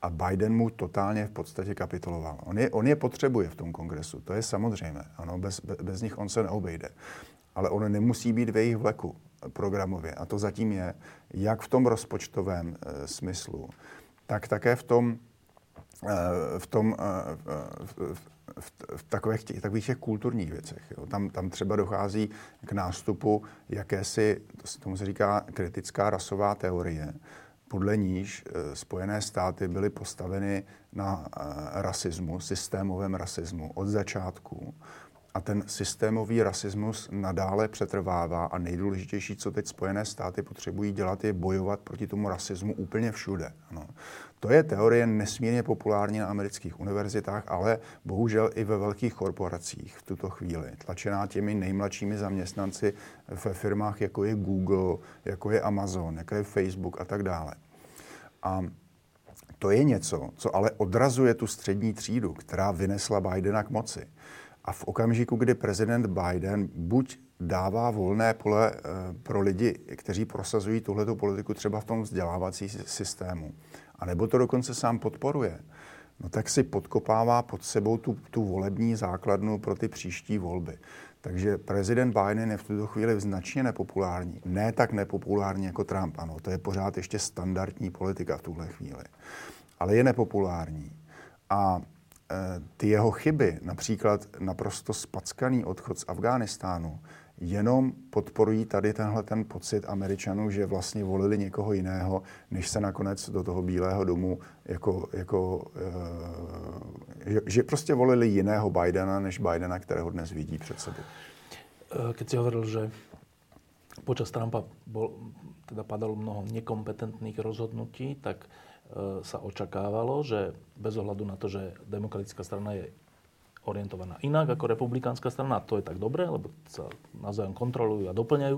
Speaker 2: A Biden mu totálně v podstatě kapituloval. On je, on je potřebuje v tom kongresu, to je samozřejmé. Ano, bez, bez nich on se neobejde. Ale on nemusí být v jejich vleku programově. A to zatím je jak v tom rozpočtovém e, smyslu, tak také v tom, e, v, tom e, v, v, v takových, těch, takových těch kulturních věcech. Jo. Tam, tam třeba dochází k nástupu jakési, to, tomu se říká kritická rasová teorie, podle níž Spojené státy byly postaveny na rasismu, systémovém rasismu od začátku a ten systémový rasismus nadále přetrvává a nejdůležitější, co teď Spojené státy potřebují dělat, je bojovat proti tomu rasismu úplně všude. Ano. To je teorie nesmírně populární na amerických univerzitách, ale bohužel i ve velkých korporacích v tuto chvíli. Tlačená těmi nejmladšími zaměstnanci ve firmách, jako je Google, jako je Amazon, jako je Facebook a tak dále. A to je něco, co ale odrazuje tu střední třídu, která vynesla Bidena k moci. A v okamžiku, kdy prezident Biden buď dává volné pole eh, pro lidi, kteří prosazují tuhletu politiku třeba v tom vzdělávací systému, anebo to dokonce sám podporuje, no tak si podkopává pod sebou tu, tu volební základnu pro ty příští volby. Takže prezident Biden je v tuto chvíli značně nepopulární. Ne tak nepopulární jako Trump, ano, to je pořád ještě standardní politika v tuhle chvíli. Ale je nepopulární. A ty jeho chyby, například naprosto spackaný odchod z Afghánistánu, jenom podporují tady tenhle ten pocit Američanů, že vlastně volili někoho jiného, než se nakonec do toho Bílého domu, jako, jako, e, že, že prostě volili jiného Bidena, než Bidena, kterého dnes vidí před sebou.
Speaker 1: Eh, keď si hovoril, že počas Trumpa bol, teda padalo mnoho nekompetentných rozhodnutí, tak sa očakávalo, že bez ohľadu na to, že demokratická strana je orientovaná inak ako republikánska strana, a to je tak dobré, lebo sa navzájom kontrolujú a doplňajú,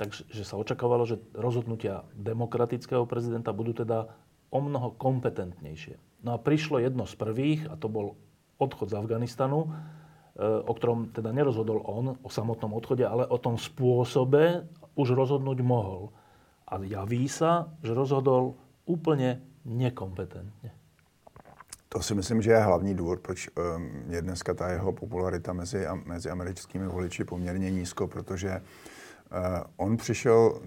Speaker 1: takže sa očakávalo, že rozhodnutia demokratického prezidenta budú teda o mnoho kompetentnejšie. No a prišlo jedno z prvých, a to bol odchod z Afganistanu, e, o ktorom teda nerozhodol on, o samotnom odchode, ale o tom spôsobe už rozhodnúť mohol. A javí sa, že rozhodol úplne nekompetentně.
Speaker 2: To si myslím, že je hlavní důvod, proč um, je dneska ta jeho popularita mezi, mezi americkými voliči poměrně nízko, protože uh, on přišel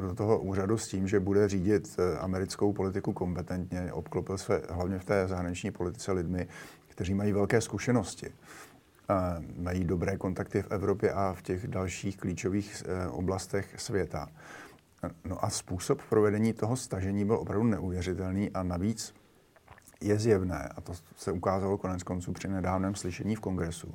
Speaker 2: do toho úřadu s tím, že bude řídit uh, americkou politiku kompetentně, obklopil se hlavně v té zahraniční politice lidmi, kteří mají velké zkušenosti. Uh, mají dobré kontakty v Evropě a v těch dalších klíčových oblastech světa. No a způsob provedení toho stažení byl opravdu neuvěřitelný a navíc je zjevné, a to se ukázalo konec konců při nedávném slyšení v kongresu,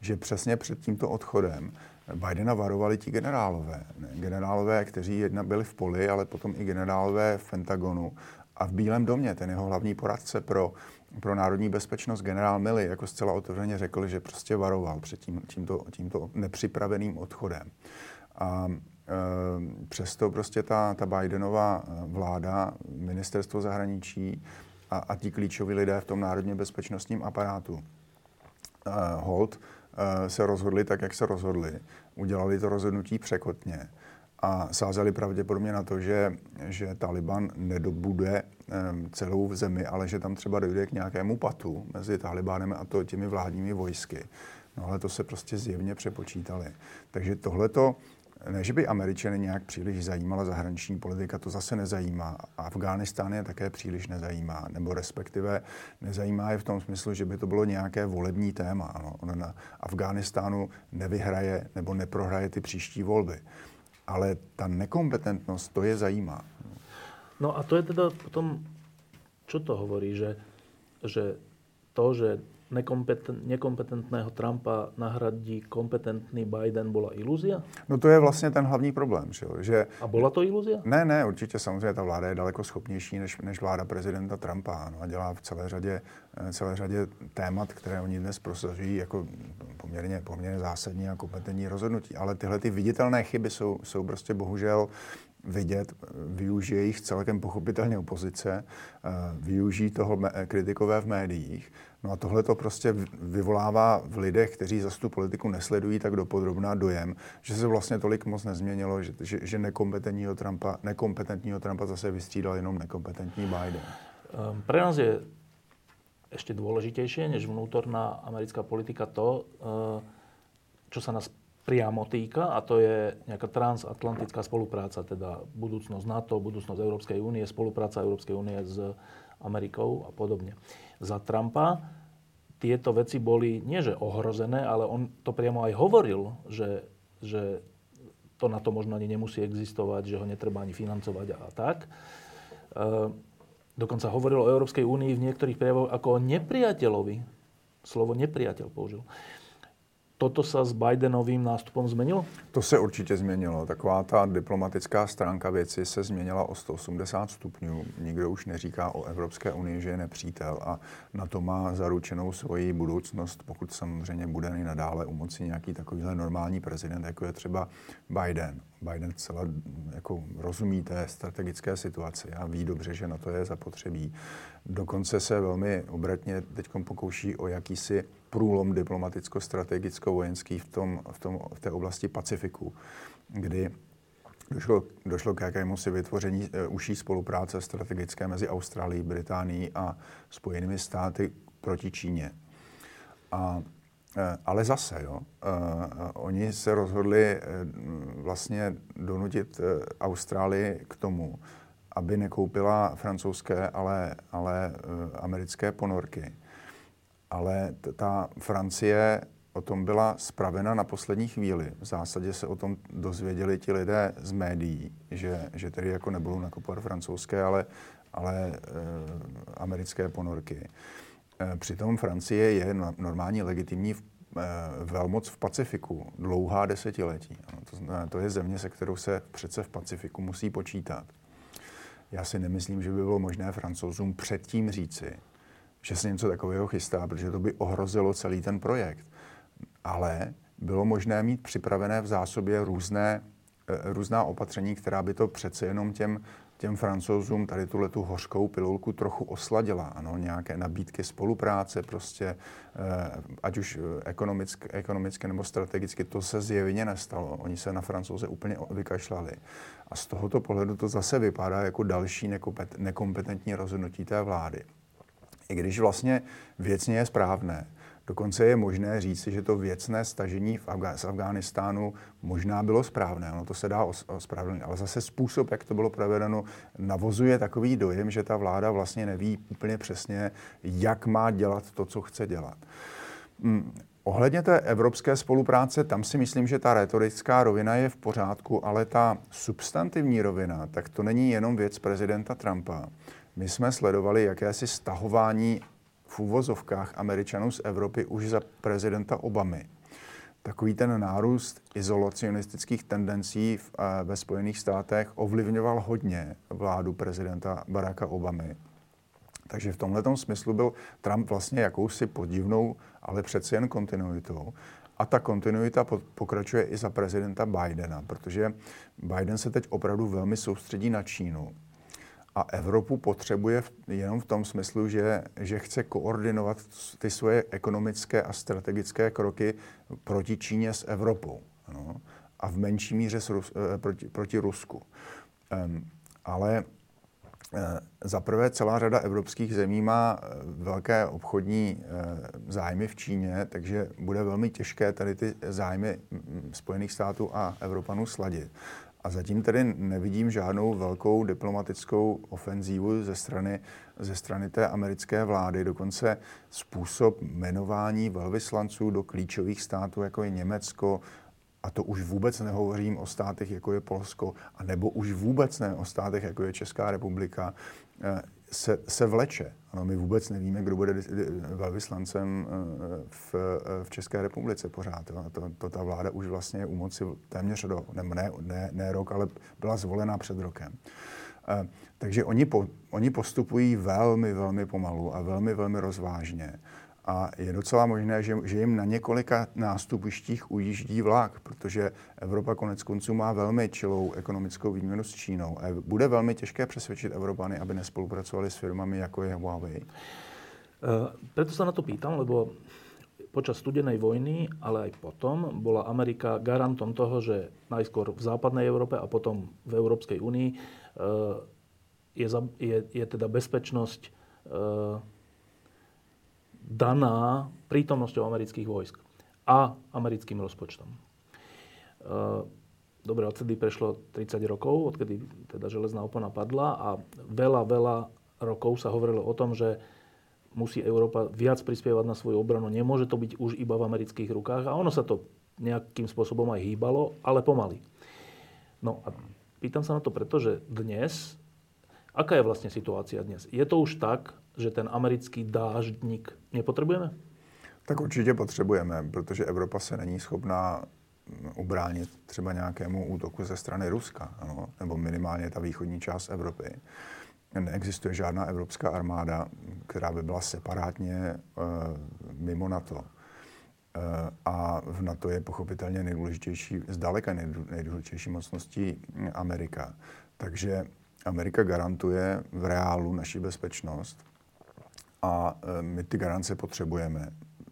Speaker 2: že přesně před tímto odchodem Bidena varovali ti generálové. Ne? Generálové, kteří jedna byli v poli, ale potom i generálové v Pentagonu a v Bílém domě, ten jeho hlavní poradce pro, pro národní bezpečnost, generál Milley, jako zcela otevřeně řekl, že prostě varoval před tím, tímto, tímto nepřipraveným odchodem. A přesto prostě ta, ta Bidenová vláda, ministerstvo zahraničí a, a ti klíčoví lidé v tom národně bezpečnostním aparátu, e, hold, e, se rozhodli tak, jak se rozhodli. Udělali to rozhodnutí překotně a sázeli pravděpodobně na to, že, že Taliban nedobude celou zemi, ale že tam třeba dojde k nějakému patu mezi Talibánem a to těmi vládními vojsky. No ale to se prostě zjevně přepočítali. Takže tohleto, ne, že by Američany nějak příliš zajímala zahraniční politika, to zase nezajímá. Afghánistán je také příliš nezajímá, nebo respektive nezajímá je v tom smyslu, že by to bylo nějaké volební téma. Ano, on na Afghánistánu nevyhraje nebo neprohraje ty příští volby ale ta nekompetentnost, to je zajímá.
Speaker 1: No a to je teda potom, čo to hovorí, že, že to, že nekompetent, nekompetentného Trumpa nahradí kompetentný Biden, byla ilúzia?
Speaker 2: No to je vlastně ten hlavní problém. Že, že...
Speaker 1: A byla to ilúzia?
Speaker 2: Ne, ne, určitě samozřejmě ta vláda je daleko schopnější než, než vláda prezidenta Trumpa no, a dělá v celé řadě, eh, celé řadě témat, které oni dnes prosazují jako poměrně, poměrně zásadní a kompetentní rozhodnutí. Ale tyhle ty viditelné chyby jsou, jsou prostě bohužel vidět, využije jich celkem pochopitelně opozice, eh, využijí toho kritikové v médiích. No a tohle to prostě vyvolává v lidech, kteří za tu politiku nesledují tak dopodrobná dojem, že se vlastně tolik moc nezměnilo, že, že, že nekompetentního, Trumpa, nekompetentního Trumpa zase vystřídal jenom nekompetentní Biden.
Speaker 1: Um, pre nás je ešte dôležitejšie než vnútorná americká politika to, uh, čo sa nás priamo týka a to je nejaká transatlantická spolupráca, teda budúcnosť NATO, budúcnosť Európskej únie, spolupráca Európskej únie s Amerikou a podobne. Za Trumpa tieto veci boli nie že ohrozené, ale on to priamo aj hovoril, že, že to na to možno ani nemusí existovať, že ho netreba ani financovať a tak. E, dokonca hovoril o Európskej únii v niektorých prejavoch ako o nepriateľovi. Slovo nepriateľ použil toto sa s Bidenovým nástupem změnilo?
Speaker 2: To se určitě změnilo. Taková ta diplomatická stránka věci se změnila o 180 stupňů. Nikdo už neříká o Evropské unii, že je nepřítel a na to má zaručenou svoji budoucnost, pokud samozřejmě bude i nadále u moci nějaký takovýhle normální prezident, jako je třeba Biden. Biden celá jako rozumí té strategické situaci a ví dobře, že na to je zapotřebí. Dokonce se velmi obratně teď pokouší o jakýsi průlom diplomaticko-strategicko-vojenský v, tom, v, tom, v té oblasti Pacifiku, kdy došlo, došlo k jakému si vytvoření uh, užší spolupráce strategické mezi Austrálií, Británií a Spojenými státy proti Číně. A, uh, ale zase, jo, uh, oni se rozhodli vlastně donutit Austrálii k tomu, aby nekoupila francouzské, ale, ale americké ponorky ale ta Francie o tom byla spravena na poslední chvíli. V zásadě se o tom dozvěděli ti lidé z médií, že, že tedy jako nebudou nakupovat francouzské, ale, ale e, americké ponorky. E, přitom Francie je normální legitimní v, e, velmoc v Pacifiku dlouhá desetiletí. Ano, to, to je země, se kterou se přece v Pacifiku musí počítat. Já si nemyslím, že by bylo možné francouzům předtím říci, že se něco takového chystá, protože to by ohrozilo celý ten projekt. Ale bylo možné mít připravené v zásobě různé, eh, různá opatření, která by to přece jenom těm, těm francouzům tady tuhle tu hořkou pilulku trochu osladila. Ano, nějaké nabídky spolupráce prostě, eh, ať už ekonomicky, ekonomicky nebo strategicky, to se zjevně nestalo. Oni se na francouze úplně vykašlali. A z tohoto pohledu to zase vypadá jako další nekompetentní rozhodnutí té vlády i když vlastně věcně je správné. Dokonce je možné říci, že to věcné stažení v Afga- z Afghánistánu možná bylo správné, ono to se dá ospravedlnit, ale zase způsob, jak to bylo provedeno, navozuje takový dojem, že ta vláda vlastně neví úplně přesně, jak má dělat to, co chce dělat. Hmm. Ohledně té evropské spolupráce, tam si myslím, že ta retorická rovina je v pořádku, ale ta substantivní rovina, tak to není jenom věc prezidenta Trumpa my jsme sledovali jakési stahování v úvozovkách Američanů z Evropy už za prezidenta Obamy. Takový ten nárůst izolacionistických tendencí v, eh, ve Spojených státech ovlivňoval hodně vládu prezidenta Baracka Obamy. Takže v tomhle smyslu byl Trump vlastně jakousi podivnou, ale přeci jen kontinuitou. A ta kontinuita pokračuje i za prezidenta Bidena, protože Biden se teď opravdu velmi soustředí na Čínu. A Evropu potřebuje jenom v tom smyslu, že, že chce koordinovat ty svoje ekonomické a strategické kroky proti Číně s Evropou. No, a v menší míře s Rus, eh, proti, proti Rusku. Um, ale Eh, za prvé, celá řada evropských zemí má eh, velké obchodní zájmy v Číně, takže bude velmi těžké tady ty zájmy mm, Spojených států a Evropanů sladit. A zatím tedy nevidím žádnou velkou diplomatickou ofenzívu ze strany, ze strany té americké vlády. Dokonce způsob jmenování velvyslanců do klíčových států, jako je Německo, a to už vůbec nehovořím o státech, jako je Polsko, a nebo už vůbec ne o státech, jako je Česká republika, eh, se, se vleče. Ano, my vůbec nevíme, kdo bude velvyslancem eh, v, eh, v České republice pořád. Jo. To, to ta vláda už vlastně je u moci téměř do, ne, ne, ne, rok, ale byla zvolena před rokem. Takže oni, po, oni postupují velmi, velmi pomalu a velmi, velmi rozvážně. A je docela možné, že, že jim na několika nástupištích ujíždí vlak, protože Evropa konec konců má velmi čilou ekonomickou výměnu s Čínou. A bude velmi těžké přesvědčit Evropany, aby nespolupracovali s firmami, jako je Huawei. Uh,
Speaker 1: preto sa na to pýtam, lebo počas studenej vojny, ale aj potom, bola Amerika garantom toho, že najskôr v západnej Európe a potom v Európskej únii uh, je, je, je teda bezpečnosť uh, daná prítomnosťou amerických vojsk a americkým rozpočtom. E, dobre, odtedy prešlo 30 rokov, odkedy teda železná opona padla a veľa, veľa rokov sa hovorilo o tom, že musí Európa viac prispievať na svoju obranu. Nemôže to byť už iba v amerických rukách a ono sa to nejakým spôsobom aj hýbalo, ale pomaly. No a pýtam sa na to preto, že dnes, aká je vlastne situácia dnes? Je to už tak, že ten americký dáždník nepotřebujeme?
Speaker 2: Tak určitě potřebujeme, protože Evropa se není schopná ubránit třeba nějakému útoku ze strany Ruska, ano, nebo minimálně ta východní část Evropy. Neexistuje žádná evropská armáda, která by byla separátně e, mimo NATO. E, a v NATO je pochopitelně nejdůležitější, zdaleka nejdůležitější mocností Amerika. Takže Amerika garantuje v reálu naši bezpečnost a e, my ty garance potřebujeme.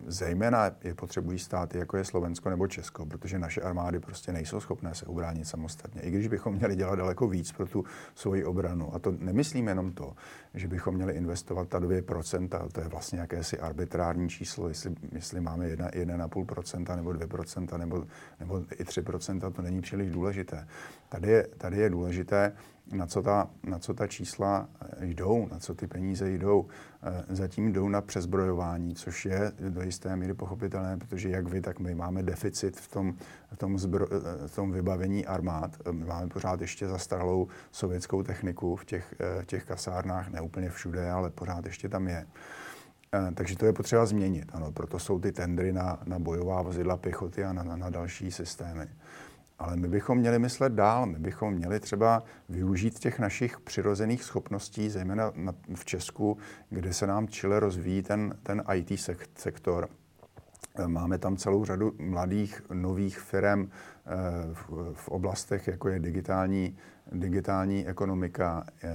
Speaker 2: Zejména je potřebují státy, jako je Slovensko nebo Česko, protože naše armády prostě nejsou schopné se ubránit samostatně. I když bychom měli dělat daleko víc pro tu svoji obranu. A to nemyslím jenom to, že bychom měli investovat ta 2%, to je vlastně jakési arbitrární číslo, jestli, jestli máme 1,5% nebo 2% nebo, nebo i 3%, to není příliš důležité. Tady je, tady je důležité, na co, ta, na co ta čísla jdou, na co ty peníze jdou. Eh, zatím jdou na přezbrojování, což je do jisté míry pochopitelné, protože jak vy, tak my máme deficit v tom, v tom, zbro, eh, v tom vybavení armád. Eh, my máme pořád ještě zastaralou sovětskou techniku v těch, těch kasárnách, ne úplně všude, ale pořád ještě tam je. Takže to je potřeba změnit. Ano, proto jsou ty tendry na, na bojová vozidla pěchoty a na, na další systémy. Ale my bychom měli myslet dál, my bychom měli třeba využít těch našich přirozených schopností, zejména v Česku, kde se nám čile rozvíjí ten, ten IT sektor. Máme tam celou řadu mladých, nových firm eh, v oblastech, jako je digitální, digitální ekonomika. Eh,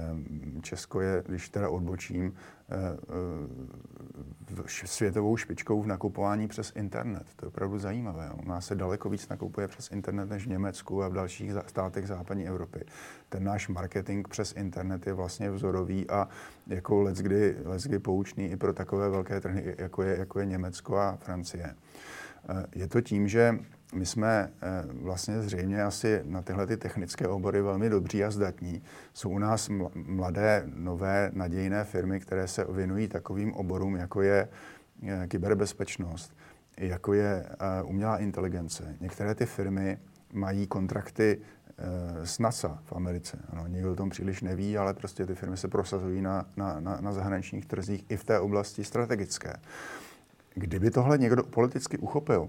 Speaker 2: Česko je, když teda odbočím, světovou špičkou v nakupování přes internet. To je opravdu zajímavé. U nás se daleko víc nakupuje přes internet než v Německu a v dalších státech západní Evropy. Ten náš marketing přes internet je vlastně vzorový a jako leckdy, leckdy poučný i pro takové velké trhy, jako je, jako je Německo a Francie. Je to tím, že my jsme eh, vlastně zřejmě asi na tyhle ty technické obory velmi dobří a zdatní. Jsou u nás mladé, nové, nadějné firmy, které se věnují takovým oborům, jako je eh, kyberbezpečnost, jako je eh, umělá inteligence. Některé ty firmy mají kontrakty z NASA v Americe. Ano, nikdo o tom příliš neví, ale prostě ty firmy se prosazují na, na, na, na zahraničních trzích i v té oblasti strategické. Kdyby tohle někdo politicky uchopil,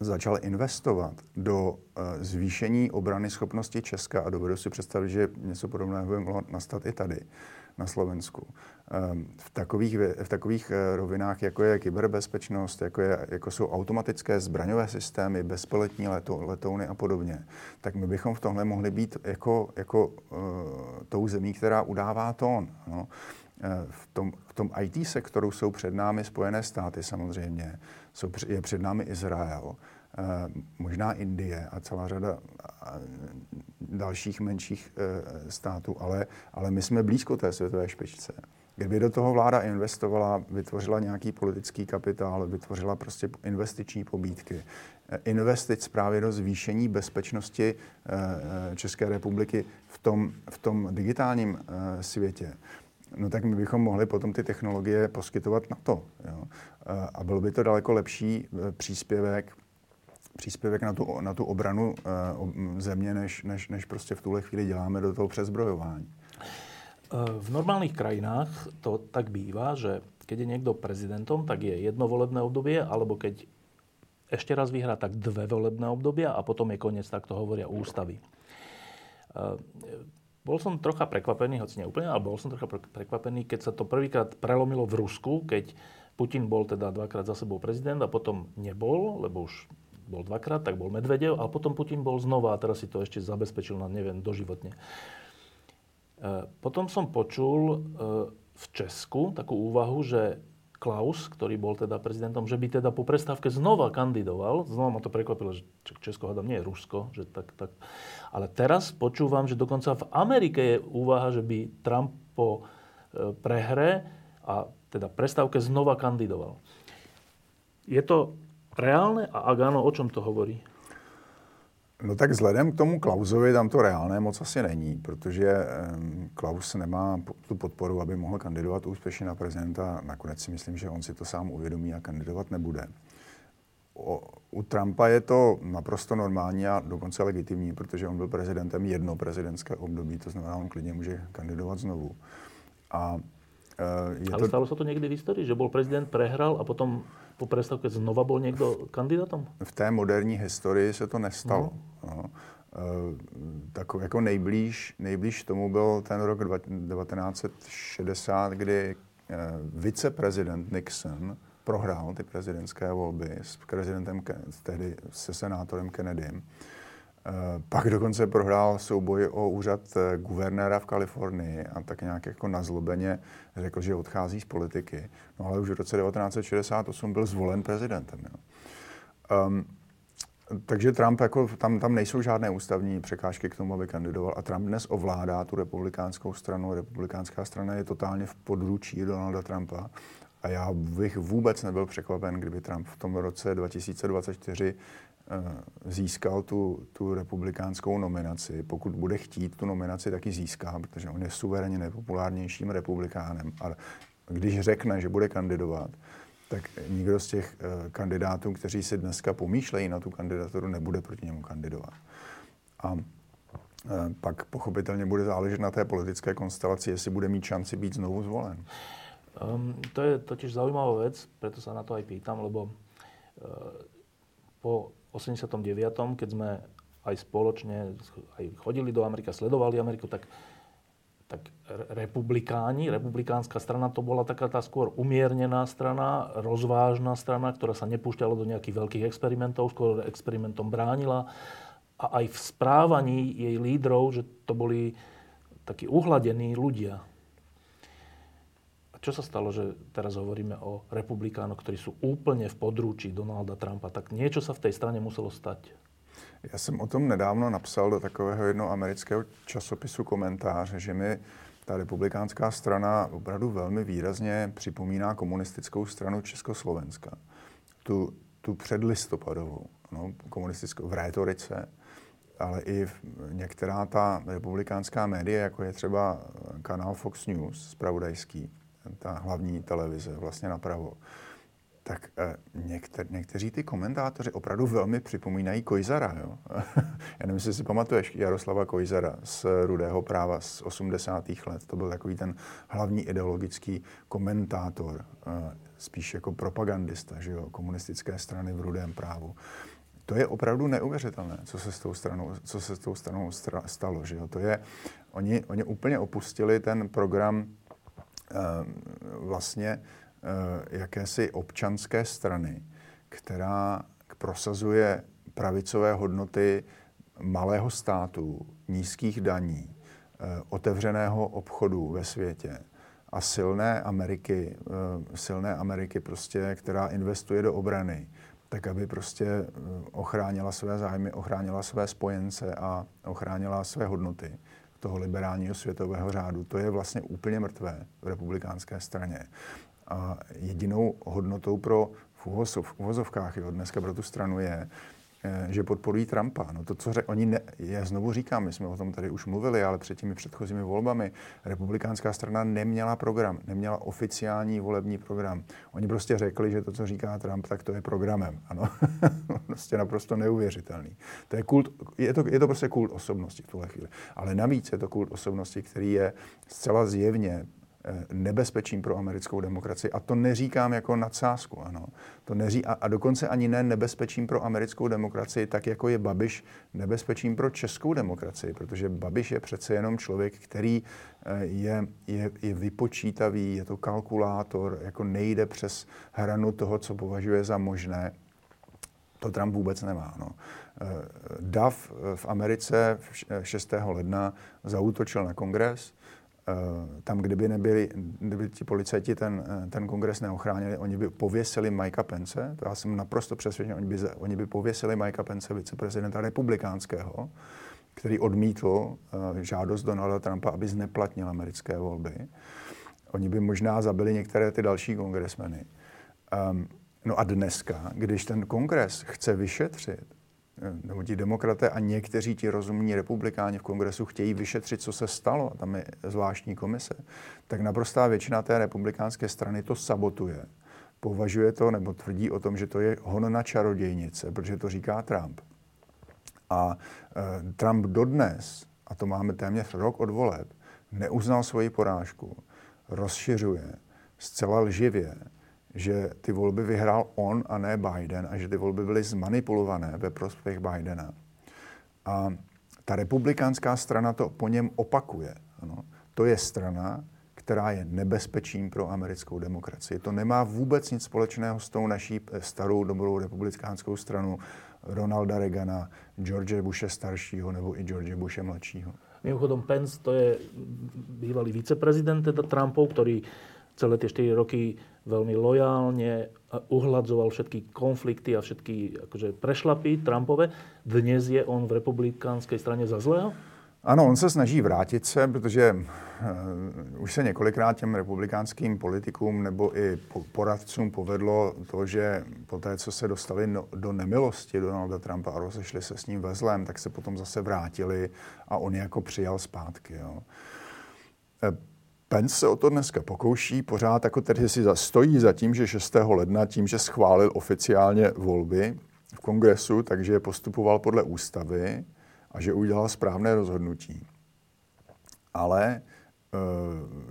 Speaker 2: začal investovat do eh, zvýšení obrany schopnosti Česka a dovedu si představit, že něco podobného by mohlo nastat i tady na Slovensku. Ehm, v takových, v takových eh, rovinách, jako je kyberbezpečnost, jako, je, jako jsou automatické zbraňové systémy, bezpilotní leto, letouny a podobně, tak my bychom v tomhle mohli být jako, jako uh, tou zemí, která udává tón. No. V tom, v tom IT sektoru jsou před námi Spojené státy samozřejmě, jsou, je před námi Izrael, možná Indie a celá řada dalších menších e, států, ale, ale my jsme blízko té světové špičce. Kdyby do toho vláda investovala, vytvořila nějaký politický kapitál, vytvořila prostě investiční pobídky, investic právě do zvýšení bezpečnosti České republiky v tom, v tom digitálním světě, no tak my bychom mohli potom ty technologie poskytovat na to. Jo. A byl by to daleko lepší příspěvek příspěvek na tu, na tu obranu uh, země, než, než, než prostě v tuhle chvíli děláme do toho přezbrojování.
Speaker 1: Eh, v normálnych krajinách to tak býva, že keď je niekto prezidentom, tak je jedno volebné obdobie, alebo keď ešte raz vyhrá, tak dve volebné obdobia a potom je koniec, tak to hovoria ústavy. Bol som trocha prekvapený, hoci nie úplne, ale bol som trocha prekvapený, keď sa to prvýkrát prelomilo v Rusku, keď Putin bol teda dvakrát za sebou prezident a potom nebol, lebo už bol dvakrát, tak bol Medvedev a potom Putin bol znova a teraz si to ešte zabezpečil na, neviem, doživotne. E, potom som počul e, v Česku takú úvahu, že Klaus, ktorý bol teda prezidentom, že by teda po prestávke znova kandidoval. Znova ma to prekvapilo, že Česko hádam nie je Rusko. Že tak, tak. Ale teraz počúvam, že dokonca v Amerike je úvaha, že by Trump po e, prehre a teda prestávke znova kandidoval. Je to reálne? A ak áno, o čom to hovorí?
Speaker 2: No tak vzhledem k tomu Klausovi tam to reálné moc asi není, protože Klaus nemá tu podporu, aby mohl kandidovat úspěšně na prezidenta. Nakonec si myslím, že on si to sám uvědomí a kandidovat nebude. O, u Trumpa je to naprosto normální a dokonce legitimní, protože on byl prezidentem jedno prezidentské období, to znamená, on klidně může kandidovat znovu.
Speaker 1: A e, je Ale to... stalo se to někdy v historii, že byl prezident, prehral a potom po prestávce znova byl někdo kandidátem?
Speaker 2: V té moderní historii se to nestalo. No. No. Tak jako nejblíž, nejblíž tomu byl ten rok 1960, kdy eh, viceprezident Nixon prohrál ty prezidentské volby s prezidentem, tehdy se senátorem Kennedym. Eh, pak dokonce prohrál souboj o úřad eh, guvernéra v Kalifornii a tak nějak jako nazlobeně řekl, že odchází z politiky. No ale už v roce 1968 byl zvolen prezidentem. Jo. Um, takže Trump, jako, tam, tam nejsou žádné ústavní překážky k tomu, aby kandidoval. A Trump dnes ovládá tu republikánskou stranu. Republikánská strana je totálně v područí Donalda Trumpa. A já bych vůbec nebyl překvapen, kdyby Trump v tom roce 2024 Eh, získal tu, tu republikánskou nominaci. Pokud bude chtít tu nominaci, taky získá, protože on je suverénně nejpopulárnějším republikánem. A když řekne, že bude kandidovat, tak nikdo z těch uh, kandidátů, kteří si dneska pomýšlejí na tu kandidaturu, nebude proti němu kandidovat. A uh, pak pochopitelně bude záležet na té politické konstelaci, jestli bude mít šanci být znovu zvolen.
Speaker 1: Um, to je totiž zaujímavá věc, proto se na to aj pýtam, lebo uh, po 89., keď sme aj spoločne aj chodili do Ameriky, sledovali Ameriku, tak, tak republikáni, republikánska strana, to bola taká tá skôr umiernená strana, rozvážna strana, ktorá sa nepúšťala do nejakých veľkých experimentov, skôr experimentom bránila. A aj v správaní jej lídrov, že to boli takí uhladení ľudia, čo sa stalo, že teraz hovoríme o republikánoch, ktorí sú úplne v područí Donalda Trumpa, tak niečo sa v tej strane muselo stať.
Speaker 2: Já jsem o tom nedávno napsal do takového jednoho amerického časopisu komentář, že mi ta republikánská strana opravdu velmi výrazně připomíná komunistickou stranu Československa. Tu, tu předlistopadovou, no, komunistickou v rétorice, ale i v některá ta republikánská média, jako je třeba kanál Fox News, spravodajský, ta hlavní televize vlastně napravo, tak eh, někter, někteří ty komentátoři opravdu velmi připomínají Kojzara. Jo? Já nevím, jestli si pamatuješ Jaroslava Kojzara z Rudého práva z 80. let. To byl takový ten hlavní ideologický komentátor, eh, spíš jako propagandista že jo? komunistické strany v Rudém právu. To je opravdu neuvěřitelné, co se s tou stranou, co se s tou stranou stalo. Že jo? To je, oni, oni úplně opustili ten program vlastně Eh, jakési občanské strany, která prosazuje pravicové hodnoty malého státu, nízkých daní, eh, otevřeného obchodu ve světě a silné Ameriky, eh, silné Ameriky prostě, která investuje do obrany, tak aby prostě ochránila své zájmy, ochránila své spojence a ochránila své hodnoty toho liberálního světového řádu. To je vlastně úplně mrtvé v republikánské straně. A jedinou hodnotou pro v, uvozov, v uvozovkách jo, dneska pro tu stranu je, že podporují Trumpa. No to, co řek, oni ne, já znovu říkám, my jsme o tom tady už mluvili, ale před těmi předchozími volbami republikánská strana neměla program, neměla oficiální volební program. Oni prostě řekli, že to, co říká Trump, tak to je programem. Ano, prostě naprosto neuvěřitelný. To je, kult, je, to, je to prostě kult osobnosti v tuhle chvíli. Ale navíc je to kult osobnosti, který je zcela zjevně Eh, nebezpečím pro americkou demokracii. A to neříkám jako nadsázku, ano. To neří, a, a dokonce ani ne nebezpečím pro americkou demokracii, tak jako je Babiš nebezpečím pro českou demokracii, protože Babiš je přece jenom člověk, který eh, je, je, je vypočítavý, je to kalkulátor, jako nejde přes hranu toho, co považuje za možné. To Trump vůbec nemá. No. Eh, DAF v Americe 6. ledna zautočil na kongres, Eh, tam, kdyby nebyli, kdyby ti policajti ten, eh, ten kongres neochránili, oni by pověsili Mikea Pence, to já jsem naprosto přesvědčen, oni by, oni by pověsili Mikea Pence, viceprezidenta republikánského, který odmítl uh, žádost Donalda Trumpa, aby zneplatnil americké volby. Oni by možná zabili některé ty další kongresmeny. Um, no a dneska, když ten kongres chce vyšetřit nebo ti demokraté a někteří ti rozumní republikáni v kongresu chtějí vyšetřit, co se stalo, tam je zvláštní komise, tak naprostá většina té republikánské strany to sabotuje. Považuje to nebo tvrdí o tom, že to je hon na čarodějnice, protože to říká Trump. A e, Trump dodnes, a to máme téměř rok od voleb, neuznal svoji porážku, rozšiřuje zcela lživě že ty volby vyhrál on a ne Biden a že ty volby byly zmanipulované ve prospěch Bidena. A ta republikánská strana to po něm opakuje. Ano. To je strana, která je nebezpečím pro americkou demokracii. To nemá vůbec nic společného s tou naší starou dobrou republikánskou stranu Ronalda Reagana, George Bushe staršího nebo i George Bushe mladšího.
Speaker 1: Mimochodom, Pence to je bývalý viceprezident teda Trumpov, ktorý celé tie 4 roky veľmi lojálne uhladzoval všetky konflikty a všetky akože, prešlapy Trumpové. Dnes je on v republikánské straně za zlého?
Speaker 2: Ano, on se snaží vrátit se, protože uh, už se několikrát těm republikánským politikům nebo i poradcům povedlo to, že po té, co se dostali no, do nemilosti Donalda Trumpa a rozešli se s ním ve zlém, tak se potom zase vrátili a on jako přijal zpátky. Jo. Uh, Pence se o to dneska pokouší, pořád jako tedy si stojí za tím, že 6. ledna, tím, že schválil oficiálně volby v kongresu, takže postupoval podle ústavy a že udělal správné rozhodnutí. Ale e,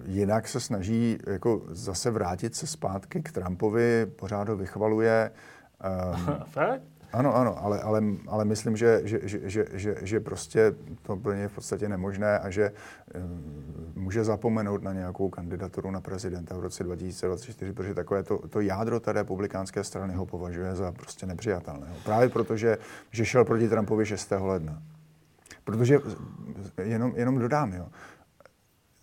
Speaker 2: jinak se snaží jako zase vrátit se zpátky k Trumpovi, pořád ho vychvaluje.
Speaker 1: E, Fakt?
Speaker 2: Ano, ano, ale, ale, ale myslím, že, že, že, že, že, prostě to pro ně v podstatě nemožné a že um, může zapomenout na nějakou kandidaturu na prezidenta v roce 2024, protože takové to, to jádro té republikánské strany ho považuje za prostě nepřijatelné. Právě proto, že, šel proti Trumpovi 6. ledna. Protože, jenom, jenom dodám, jo,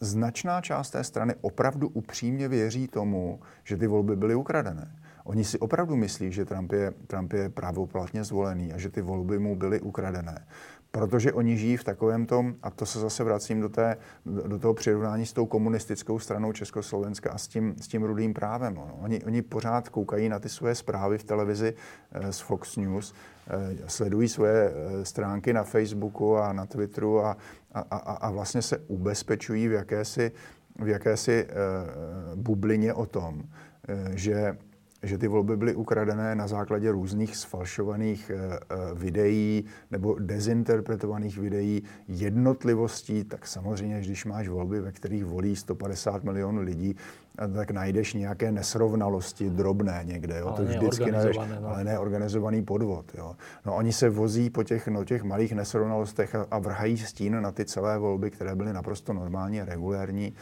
Speaker 2: značná část té strany opravdu upřímně věří tomu, že ty volby byly ukradené. Oni si opravdu myslí, že Trump je, Trump je právoplatně zvolený a že ty volby mu byly ukradené. Protože oni žijí v takovém tom, a to se zase vracím do, té, do toho přirovnání s tou komunistickou stranou Československa a s tím, s tím rudým právem. No. Oni, oni pořád koukají na ty své zprávy v televizi eh, z Fox News, eh, sledují svoje eh, stránky na Facebooku a na Twitteru a, a, a, a vlastně se ubezpečují v jakési, v jakési eh, bublině o tom, eh, že že ty volby byly ukradené na základě různých sfalšovaných videí nebo dezinterpretovaných videí, jednotlivostí, tak samozřejmě, když máš volby, ve kterých volí 150 milionů lidí, tak najdeš nějaké nesrovnalosti drobné někde. Jo?
Speaker 1: Ale
Speaker 2: to vždycky najdeš, no. ale ne organizovaný podvod. Jo? No oni se vozí po těch, no, těch malých nesrovnalostech a, a vrhají stín na ty celé volby, které byly naprosto normální a regulérní.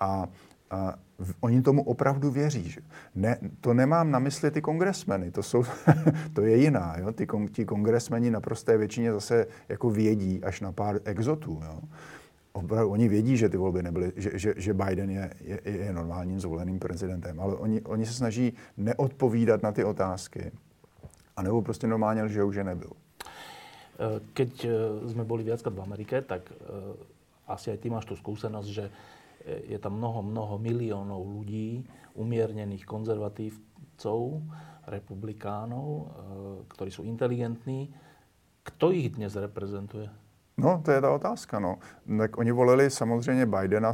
Speaker 2: A, a oni tomu opravdu věří. Že? Ne, to nemám na mysli ty kongresmeny, to, jsou, to je jiná. Jo? Ty, ti kongresmeni naprosté většině zase jako vědí až na pár exotů. Jo? opravdu, oni vědí, že ty volby nebyly, že, že, že Biden je, je, je normálním zvoleným prezidentem, ale oni, oni se snaží neodpovídat na ty otázky, anebo prostě normálně že nebyl.
Speaker 1: Eh, keď jsme eh, boli viackrát v Amerike, tak uh, asi aj ty máš tu skúsenosť, že je tam mnoho, mnoho miliónov ľudí, umiernených konzervatívcov, republikánov, uh, ktorí sú inteligentní. Kto ich dnes reprezentuje?
Speaker 2: No, to je ta otázka. No. Tak oni volili samozřejmě Bidena,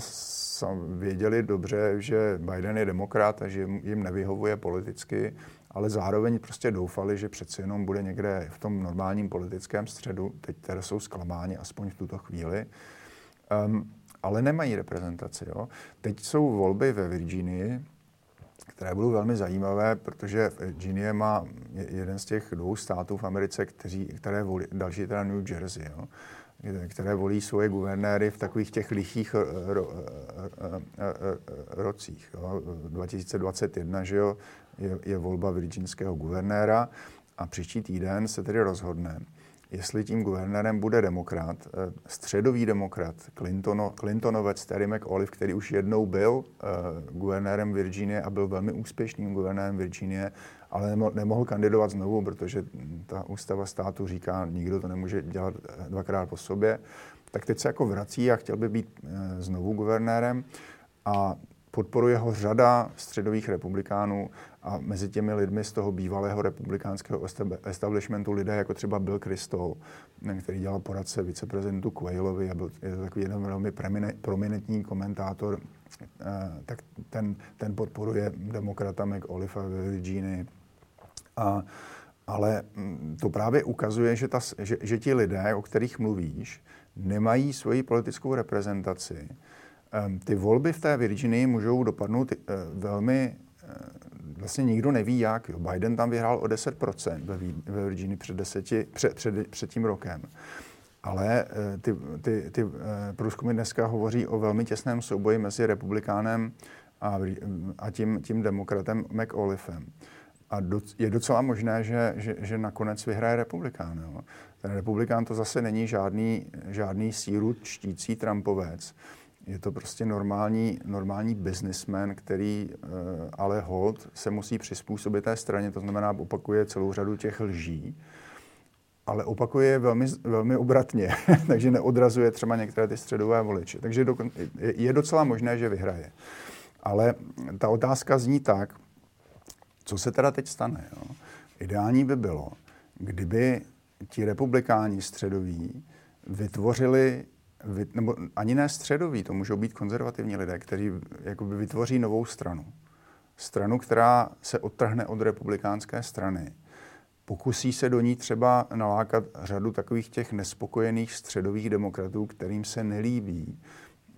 Speaker 2: věděli dobře, že Biden je demokrat a že jim nevyhovuje politicky, ale zároveň prostě doufali, že přeci jenom bude někde v tom normálním politickém středu. Teď teda jsou zklamáni, aspoň v tuto chvíli. Um, ale nemají reprezentaci. Jo. Teď jsou volby ve Virginii, které budou velmi zajímavé, protože Virginie má jeden z těch dvou států v Americe, kteří, které volí, další teda New Jersey. Jo které volí svoje guvernéry v takových těch lichých eh, ro, eh, eh, rocích. Jo. 2021 že jo, je, je volba virginského guvernéra a příští týden se tedy rozhodne, jestli tím guvernérem bude demokrat, středový demokrat, Clintono, Clintonovec Terry McAuliffe, který už jednou byl uh, guvernérem Virginie a byl velmi úspěšným guvernérem Virginie, ale nemohl kandidovat znovu, protože ta ústava státu říká, nikdo to nemůže dělat eh, dvakrát po sobě. Tak teď se jako vrací a chtěl by být eh, znovu guvernérem a podporuje ho řada středových republikánů a mezi těmi lidmi z toho bývalého republikánského establishmentu lidé jako třeba Bill Kristol, který dělal poradce viceprezidentu Quaylovi a byl je to takový jeden velmi prominentní komentátor, eh, tak ten, ten podporuje demokrata McAuliffe ve Virginii. A, ale mm, to právě ukazuje, že, ta, že, že ti lidé, o kterých mluvíš, nemají svoji politickou reprezentaci. Ehm, ty volby v té Virginii můžou dopadnout eh, velmi, eh, vlastně nikdo neví jak. Jo. Biden tam vyhrál o 10% ve, ve Virginii před, deseti, před, před, před tím rokem. Ale eh, ty, ty, ty průzkumy dneska hovoří o velmi těsném souboji mezi republikánem a, a tím, tím demokratem McAuliffem. A do, je docela možné, že, že, že nakonec vyhraje republikán. Jo. Ten republikán to zase není žádný, žádný síru čtící Trumpovec. Je to prostě normální, normální businessman, který uh, ale hold se musí přizpůsobit té straně, to znamená opakuje celou řadu těch lží, ale opakuje je velmi, velmi obratně, takže neodrazuje třeba některé ty středové voliče. Takže do, je, je docela možné, že vyhraje. Ale ta otázka zní tak, co se teda teď stane? Jo? Ideální by bylo, kdyby ti republikáni středoví vytvořili, nebo ani ne středoví, to můžou být konzervativní lidé, kteří jakoby vytvoří novou stranu. Stranu, která se odtrhne od republikánské strany. Pokusí se do ní třeba nalákat řadu takových těch nespokojených středových demokratů, kterým se nelíbí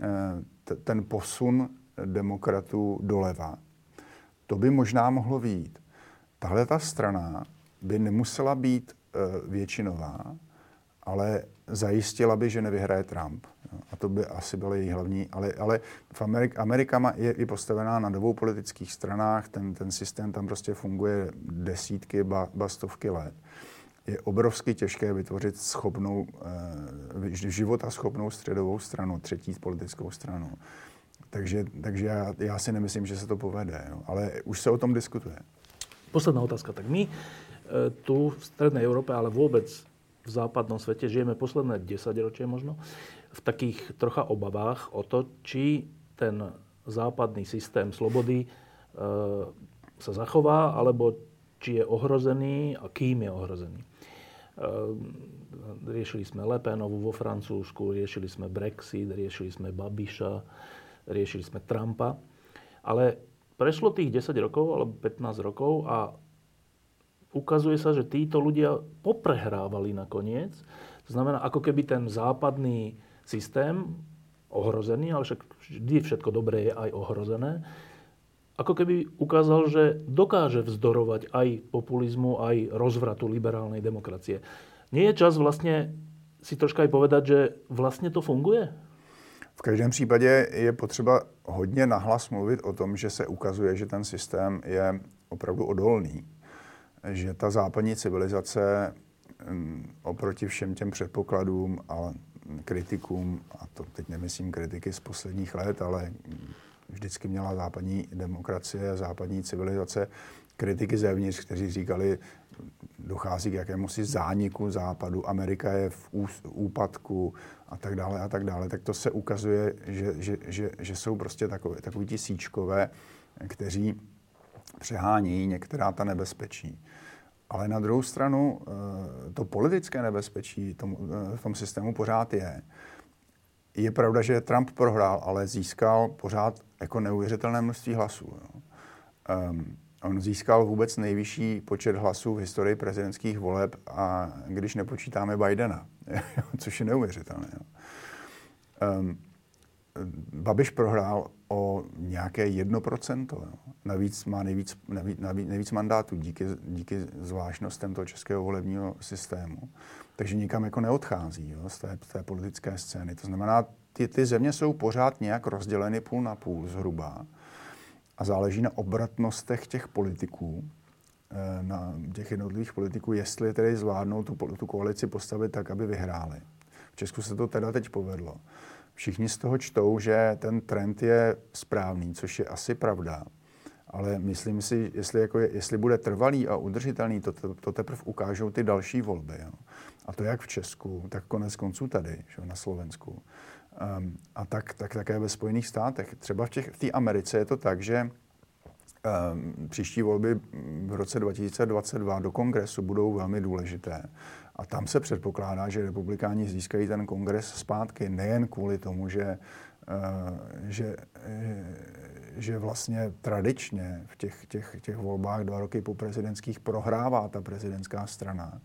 Speaker 2: eh, ten posun demokratů doleva to by možná mohlo výjít. Tahle ta strana by nemusela být uh, většinová, ale zajistila by, že nevyhraje Trump. A to by asi bylo její hlavní. Ale, ale v Amerik, Amerika je, je postavená na dvou politických stranách, ten, ten systém tam prostě funguje desítky, ba, ba stovky let. Je obrovsky těžké vytvořit schopnou, uh, života schopnou středovou stranu, třetí politickou stranu. Takže, takže já, já si nemyslím, že se to povede, no. ale už se o tom diskutuje.
Speaker 1: Posledná otázka. Tak my e, tu v strednej Európe, ale vôbec v západnom svete žijeme posledné 10 ročie možno v takých trocha obavách o to, či ten západný systém slobody e, sa zachová, alebo či je ohrozený a kým je ohrozený. E, riešili sme Le Penovu vo Francúzsku, riešili sme Brexit, riešili sme Babiša, riešili sme Trumpa. Ale prešlo tých 10 rokov alebo 15 rokov a ukazuje sa, že títo ľudia poprehrávali nakoniec. To znamená, ako keby ten západný systém, ohrozený, ale však vždy všetko dobré je aj ohrozené, ako keby ukázal, že dokáže vzdorovať aj populizmu, aj rozvratu liberálnej demokracie. Nie je čas vlastně si troška aj povedať, že vlastně to funguje?
Speaker 2: V každém případě je potřeba hodně nahlas mluvit o tom, že se ukazuje, že ten systém je opravdu odolný. Že ta západní civilizace mm, oproti všem těm předpokladům a kritikům, a to teď nemyslím kritiky z posledních let, ale vždycky měla západní demokracie a západní civilizace kritiky zevnitř, kteří říkali, dochází k jakému si zániku západu, Amerika je v úpadku a tak dále a tak dále, tak to se ukazuje, že, že, že, že jsou prostě takový, takový ti síčkové, kteří přehánějí některá ta nebezpečí. Ale na druhou stranu eh, to politické nebezpečí eh, v tom systému pořád je. Je pravda, že Trump prohrál, ale získal pořád jako neuvěřitelné množství hlasů. Um, On získal vůbec nejvyšší počet hlasů v historii prezidentských voleb, a když nepočítáme Bidena, což je neuvěřitelné. Babiš prohrál o nějaké 1%. Jo. Navíc má nejvíc, navíc, nejvíc mandátů díky, díky zvláštnostem toho českého volebního systému. Takže nikam jako neodchází jo, z, té, té politické scény. To znamená, ty, ty země jsou pořád nějak rozděleny půl na půl zhruba a záleží na obratnostech těch politiků, eh, na těch jednotlivých politiků, jestli tedy zvládnou tu, tu koalici postavit tak, aby vyhráli. V Česku se to teda teď povedlo. Všichni z toho čtou, že ten trend je správný, což je asi pravda. Ale myslím si, jestli, jako je, jestli bude trvalý a udržitelný, to, to, to teprve ukážou ty další volby. Jo. A to jak v Česku, tak konec konců tady, že, na Slovensku. Um, a tak, tak také ve Spojených státech. Třeba v té v Americe je to tak, že um, příští volby v roce 2022 do kongresu budou velmi důležité. A tam se předpokládá, že republikáni získají ten kongres zpátky nejen kvůli tomu, že, uh, že, že vlastně tradičně v těch, těch, těch volbách dva roky po prezidentských prohrává ta prezidentská strana,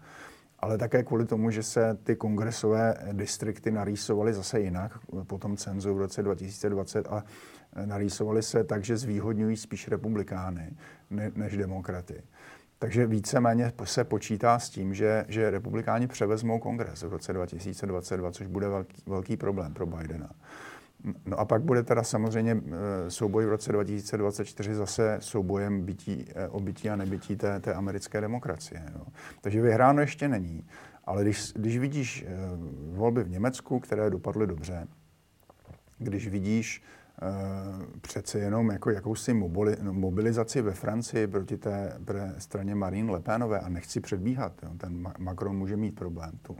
Speaker 2: ale také kvůli tomu, že se ty kongresové distrikty narýsovaly zase jinak po tom cenzu v roce 2020 a narýsovaly se tak, že zvýhodňují spíš republikány než demokraty. Takže víceméně se počítá s tím, že, že republikáni převezmou kongres v roce 2022, což bude velký, velký problém pro Bidena. No a pak bude teda samozřejmě eh, souboj v roce 2024 zase soubojem bytí, eh, o bytí a nebytí té, té americké demokracie. Jo. Takže vyhráno ještě není. Ale když, když vidíš eh, volby v Německu, které dopadly dobře, když vidíš přece jenom jako jakousi mobilizaci ve Francii proti té straně Marine Le Penové, a nechci předbíhat, jo, ten Macron může mít problém tu,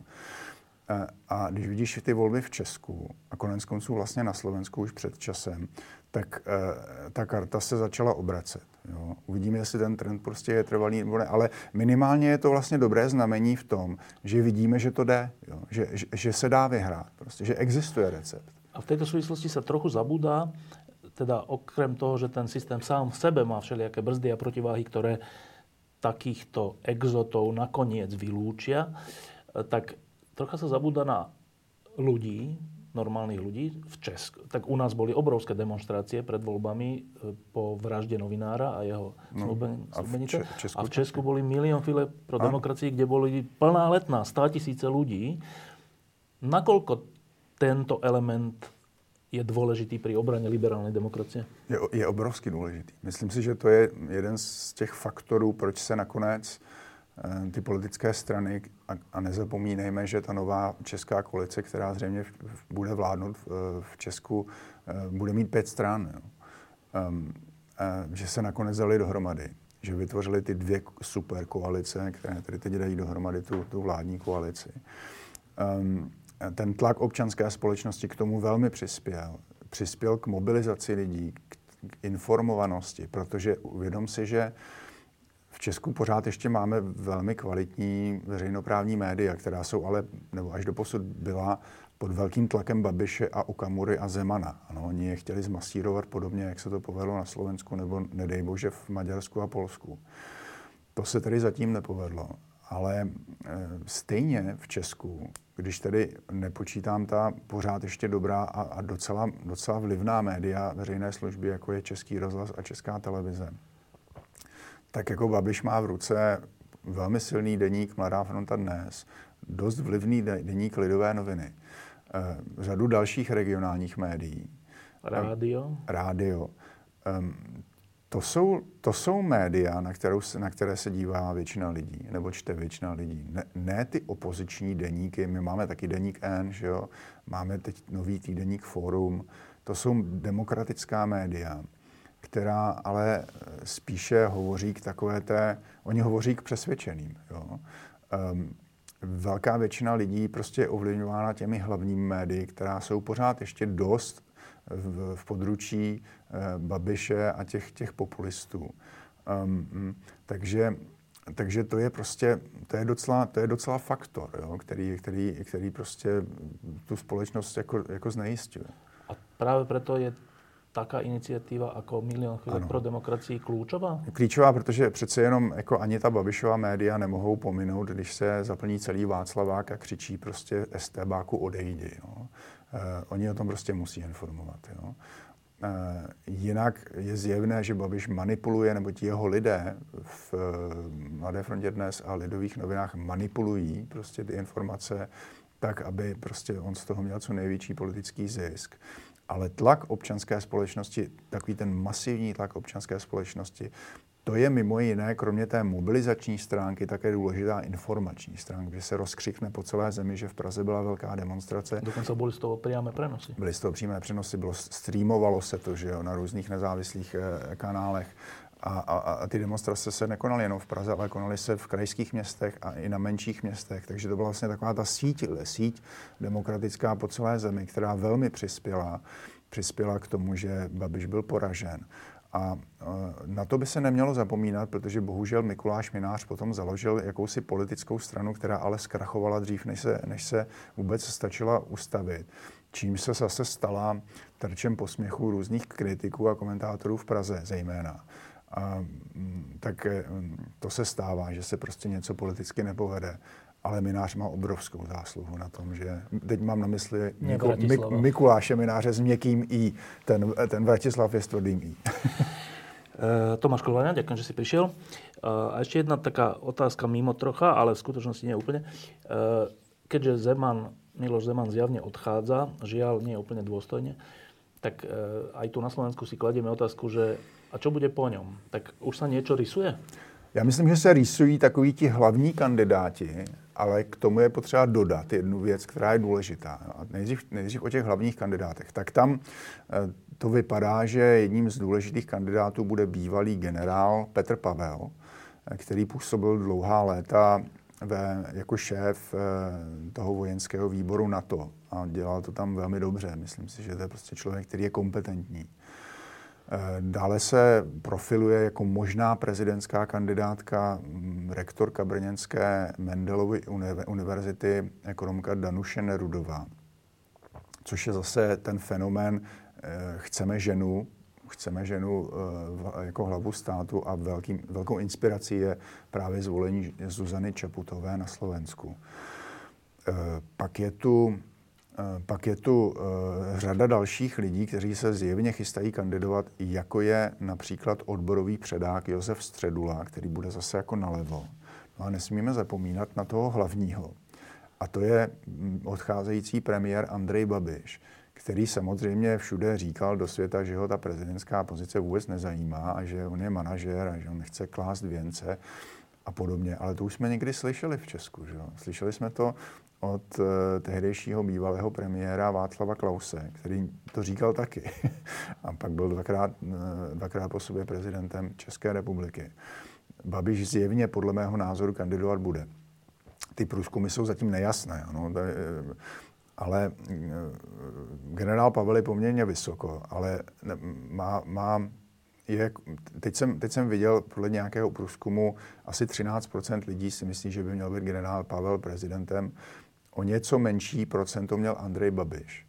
Speaker 2: a když vidíš ty volby v Česku a konec konců vlastně na Slovensku už před časem, tak uh, ta karta se začala obracet. Jo. Uvidíme, jestli ten trend prostě je trvalý nebo ne, ale minimálně je to vlastně dobré znamení v tom, že vidíme, že to jde, jo. Že, že, že se dá vyhrát, prostě, že existuje recept.
Speaker 1: A v této souvislosti se trochu zabudá, teda okrem toho, že ten systém sám v sebe má všelijaké brzdy a protiváhy, které takýchto exotov nakoniec vylúčia, tak trocha sa zabúda na ľudí, normálnych ľudí v Česku. Tak u nás boli obrovské demonstrácie pred voľbami e, po vražde novinára a jeho no, a, v Če- Česku, a v Česku boli milión file pro a? demokracii, kde boli plná letná, 100 tisíce ľudí. Nakoľko tento element je důležitý při obraně liberální demokracie?
Speaker 2: Je, je obrovsky důležitý. Myslím si, že to je jeden z těch faktorů, proč se nakonec Eh, ty politické strany a, nezapomínejme, že ta nová česká koalice, která zřejmě bude vládnout v, Česku, eh, bude mít pět stran. Jo. Um, že se nakonec dali dohromady, že vytvořili ty dvě super koalice, které tedy teď dají dohromady tu, tu vládní koalici. Um, ten tlak občanské společnosti k tomu velmi přispěl. Přispěl k mobilizaci lidí, k, informovanosti, protože uvědom si, že v Česku pořád ještě máme velmi kvalitní veřejnoprávní média, která jsou ale, nebo až do posud byla pod velkým tlakem Babiše a Okamury a Zemana. Ano, oni je chtěli zmasírovat podobně, jak se to povedlo na Slovensku nebo nedej bože v Maďarsku a Polsku. To se tedy zatím nepovedlo. Ale e, stejně v Česku, když tedy nepočítám ta pořád ještě dobrá a, a docela, docela vlivná média veřejné služby, jako je Český rozhlas a Česká televize, tak jako Babiš má v ruce velmi silný deník Mladá fronta dnes, dost vlivný deník Lidové noviny, eh, řadu dalších regionálních médií.
Speaker 1: Rádio?
Speaker 2: Rádio. To jsou, to jsou média, na, kterou na které se dívá většina lidí, nebo čte většina lidí. Ne, ne ty opoziční deníky, my máme taky deník N, že jo? máme teď nový týdeník Forum, to jsou demokratická média, která ale spíše hovoří k takové té, oni hovoří k přesvědčeným. Jo? Um, velká většina lidí prostě je ovlivňována těmi hlavními médii, která jsou pořád ještě dost v, v područí eh, Babiše a těch, těch populistů. Um, takže, takže to je prostě, to je docela, to je docela faktor, jo, který, který, který prostě tu společnost jako, jako znejistuje.
Speaker 1: A právě proto je taká iniciativa jako Milion chvílek pro demokracii klíčová?
Speaker 2: Klíčová, protože přece jenom jako ani ta Babišová média nemohou pominout, když se zaplní celý Václavák a křičí prostě STBáku odejdi. No. Uh, oni o tom prostě musí informovat. Jo. Uh, jinak je zjevné, že Babiš manipuluje, nebo ti jeho lidé v uh, Mladé frontě dnes a lidových novinách manipulují prostě ty informace tak, aby prostě on z toho měl co největší politický zisk. Ale tlak občanské společnosti, takový ten masivní tlak občanské společnosti, to je mimo jiné, kromě té mobilizační stránky, také důležitá informační stránka, že se rozkřikne po celé zemi, že v Praze byla velká demonstrace.
Speaker 1: Dokonce byly z toho přímé přenosy.
Speaker 2: Byly z toho přímé přenosy, bylo, streamovalo se to, že jo, na různých nezávislých eh, kanálech. A, a, a ty demonstrace se nekonaly jenom v Praze, ale konaly se v krajských městech a i na menších městech. Takže to byla vlastně taková ta síť, síť demokratická po celé zemi, která velmi přispěla, přispěla k tomu, že Babiš byl poražen. A na to by se nemělo zapomínat, protože bohužel Mikuláš Minář potom založil jakousi politickou stranu, která ale zkrachovala dřív, než se, než se vůbec stačila ustavit. Čím se zase stala terčem posměchu různých kritiků a komentátorů v Praze zejména. A, tak eh, to se stává, že se prostě něco politicky nepovede. Ale Minář má obrovskou zásluhu na tom, že teď mám na mysli Miku, Mik, Mikuláše Mináře s měkkým I. Ten, ten Vratislav je s tvrdým I.
Speaker 1: Eh, Tomáš Kolváňa, ďakujem, že si prišiel. Eh, a ešte jedna taká otázka mimo trocha, ale v skutočnosti nie úplne. Keďže Zeman, Miloš Zeman zjavne odchádza, žiaľ nie úplne dôstojne, tak aj tu na Slovensku si kladieme otázku, že a co bude po něm? Tak už se něco rysuje?
Speaker 2: Já myslím, že se rýsují takoví ti hlavní kandidáti, ale k tomu je potřeba dodat jednu věc, která je důležitá. A nejdřív, nejdřív o těch hlavních kandidátech. Tak tam eh, to vypadá, že jedním z důležitých kandidátů bude bývalý generál Petr Pavel, eh, který působil dlouhá léta ve, jako šéf eh, toho vojenského výboru NATO a dělal to tam velmi dobře. Myslím si, že to je prostě člověk, který je kompetentní. Eh, dále se profiluje jako možná prezidentská kandidátka mm, rektorka Brněnské Mendelovy univerzity ekonomka Danuše Nerudová, což je zase ten fenomén eh, chceme ženu, chceme ženu eh, jako hlavu státu a velkým, velkou inspirací je právě zvolení Zuzany Čaputové na Slovensku. Pak je tu pak je tu eh, řada dalších lidí, kteří se zjevně chystají kandidovat, jako je například odborový předák Josef Středula, který bude zase jako nalevo. No a nesmíme zapomínat na toho hlavního. A to je mm, odcházející premiér Andrej Babiš, který samozřejmě všude říkal do světa, že ho ta prezidentská pozice vůbec nezajímá a že on je manažer a že on nechce klást věnce a podobně. Ale to už jsme někdy slyšeli v Česku. Že? Slyšeli jsme to od uh, tehdejšího bývalého premiéra Václava Klause, který to říkal taky. a pak byl dvakrát, uh, dvakrát po sobě prezidentem České republiky. Babiš zjevně podle mého názoru kandidovat bude. Ty průzkumy jsou zatím nejasné. Ano, to je, ale generál Pavel je poměrně vysoko, ale má, má je, teď, jsem, teď jsem viděl podle nějakého průzkumu, asi 13% lidí si myslí, že by měl být generál Pavel prezidentem O něco menší procento měl Andrej Babiš.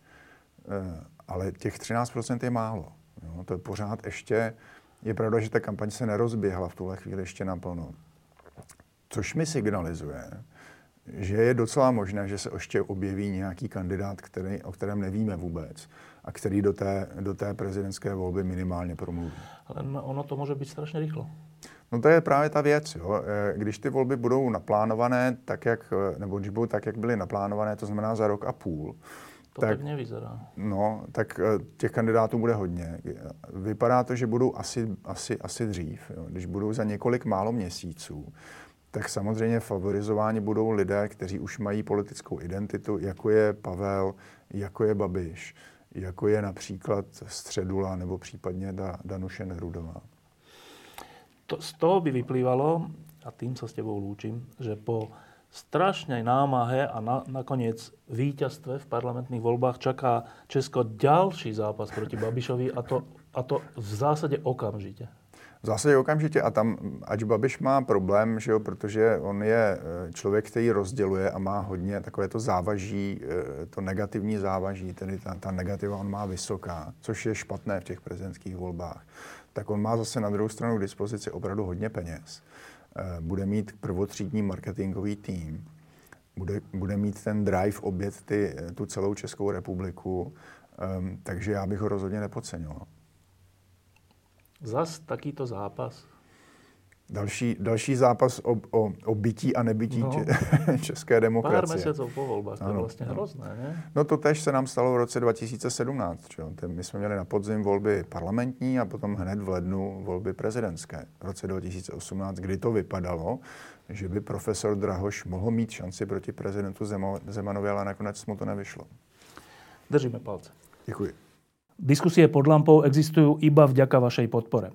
Speaker 2: Eh, ale těch 13% je málo. Jo, to je pořád ještě, je pravda, že ta kampaň se nerozběhla v tuhle chvíli ještě naplno. Což mi signalizuje, že je docela možné, že se ještě objeví nějaký kandidát, který, o kterém nevíme vůbec a který do té, do té prezidentské volby minimálně promluví.
Speaker 1: Ale ono to může být strašně rychlo.
Speaker 2: No to je právě ta věc. Jo. E, když ty volby budou naplánované tak, jak, nebo když budou tak, jak byly naplánované, to znamená za rok a půl,
Speaker 1: to tak, tak nevyzerá.
Speaker 2: No, tak e, těch kandidátů bude hodně. Vypadá to, že budou asi, asi, asi dřív. Jo. Když budou za několik málo měsíců, tak samozřejmě favorizováni budou lidé, kteří už mají politickou identitu, jako je Pavel, jako je Babiš, jako je například Středula nebo případně Danuše Nerudová.
Speaker 1: To, z toho by vyplývalo, a tým sa s tebou lúčim, že po strašnej námahe a na, nakoniec víťazstve v parlamentných voľbách čaká Česko ďalší zápas proti Babišovi a to, a to v zásade okamžite.
Speaker 2: V zásadě okamžitě. A tam, ať Babiš má problém, že jo, protože on je eh, člověk, který rozděluje a má hodně takové to závaží, eh, to negativní závaží, tedy ta, ta negativa on má vysoká, což je špatné v těch prezidentských volbách. Tak on má zase na druhou stranu k dispozici opravdu hodně peněz. Eh, bude mít prvotřídní marketingový tým, bude, bude mít ten drive obět ty, tu celou Českou republiku, um, takže já bych ho rozhodně nepodceňoval.
Speaker 1: Zas takýto zápas.
Speaker 2: Další, další zápas o, o, o bytí a nebytí no, české demokracie.
Speaker 1: Pár měsíců po volbách, to je vlastně ano. hrozné, ne?
Speaker 2: No to tež se nám stalo v roce 2017. Čo? My jsme měli na podzim volby parlamentní a potom hned v lednu volby prezidentské. V roce 2018, kdy to vypadalo, že by profesor Drahoš mohl mít šanci proti prezidentu Zemanovi, ale nakonec mu to nevyšlo.
Speaker 1: Držíme palce.
Speaker 2: Děkuji.
Speaker 1: Diskusie pod lampou existujú iba vďaka vašej podpore.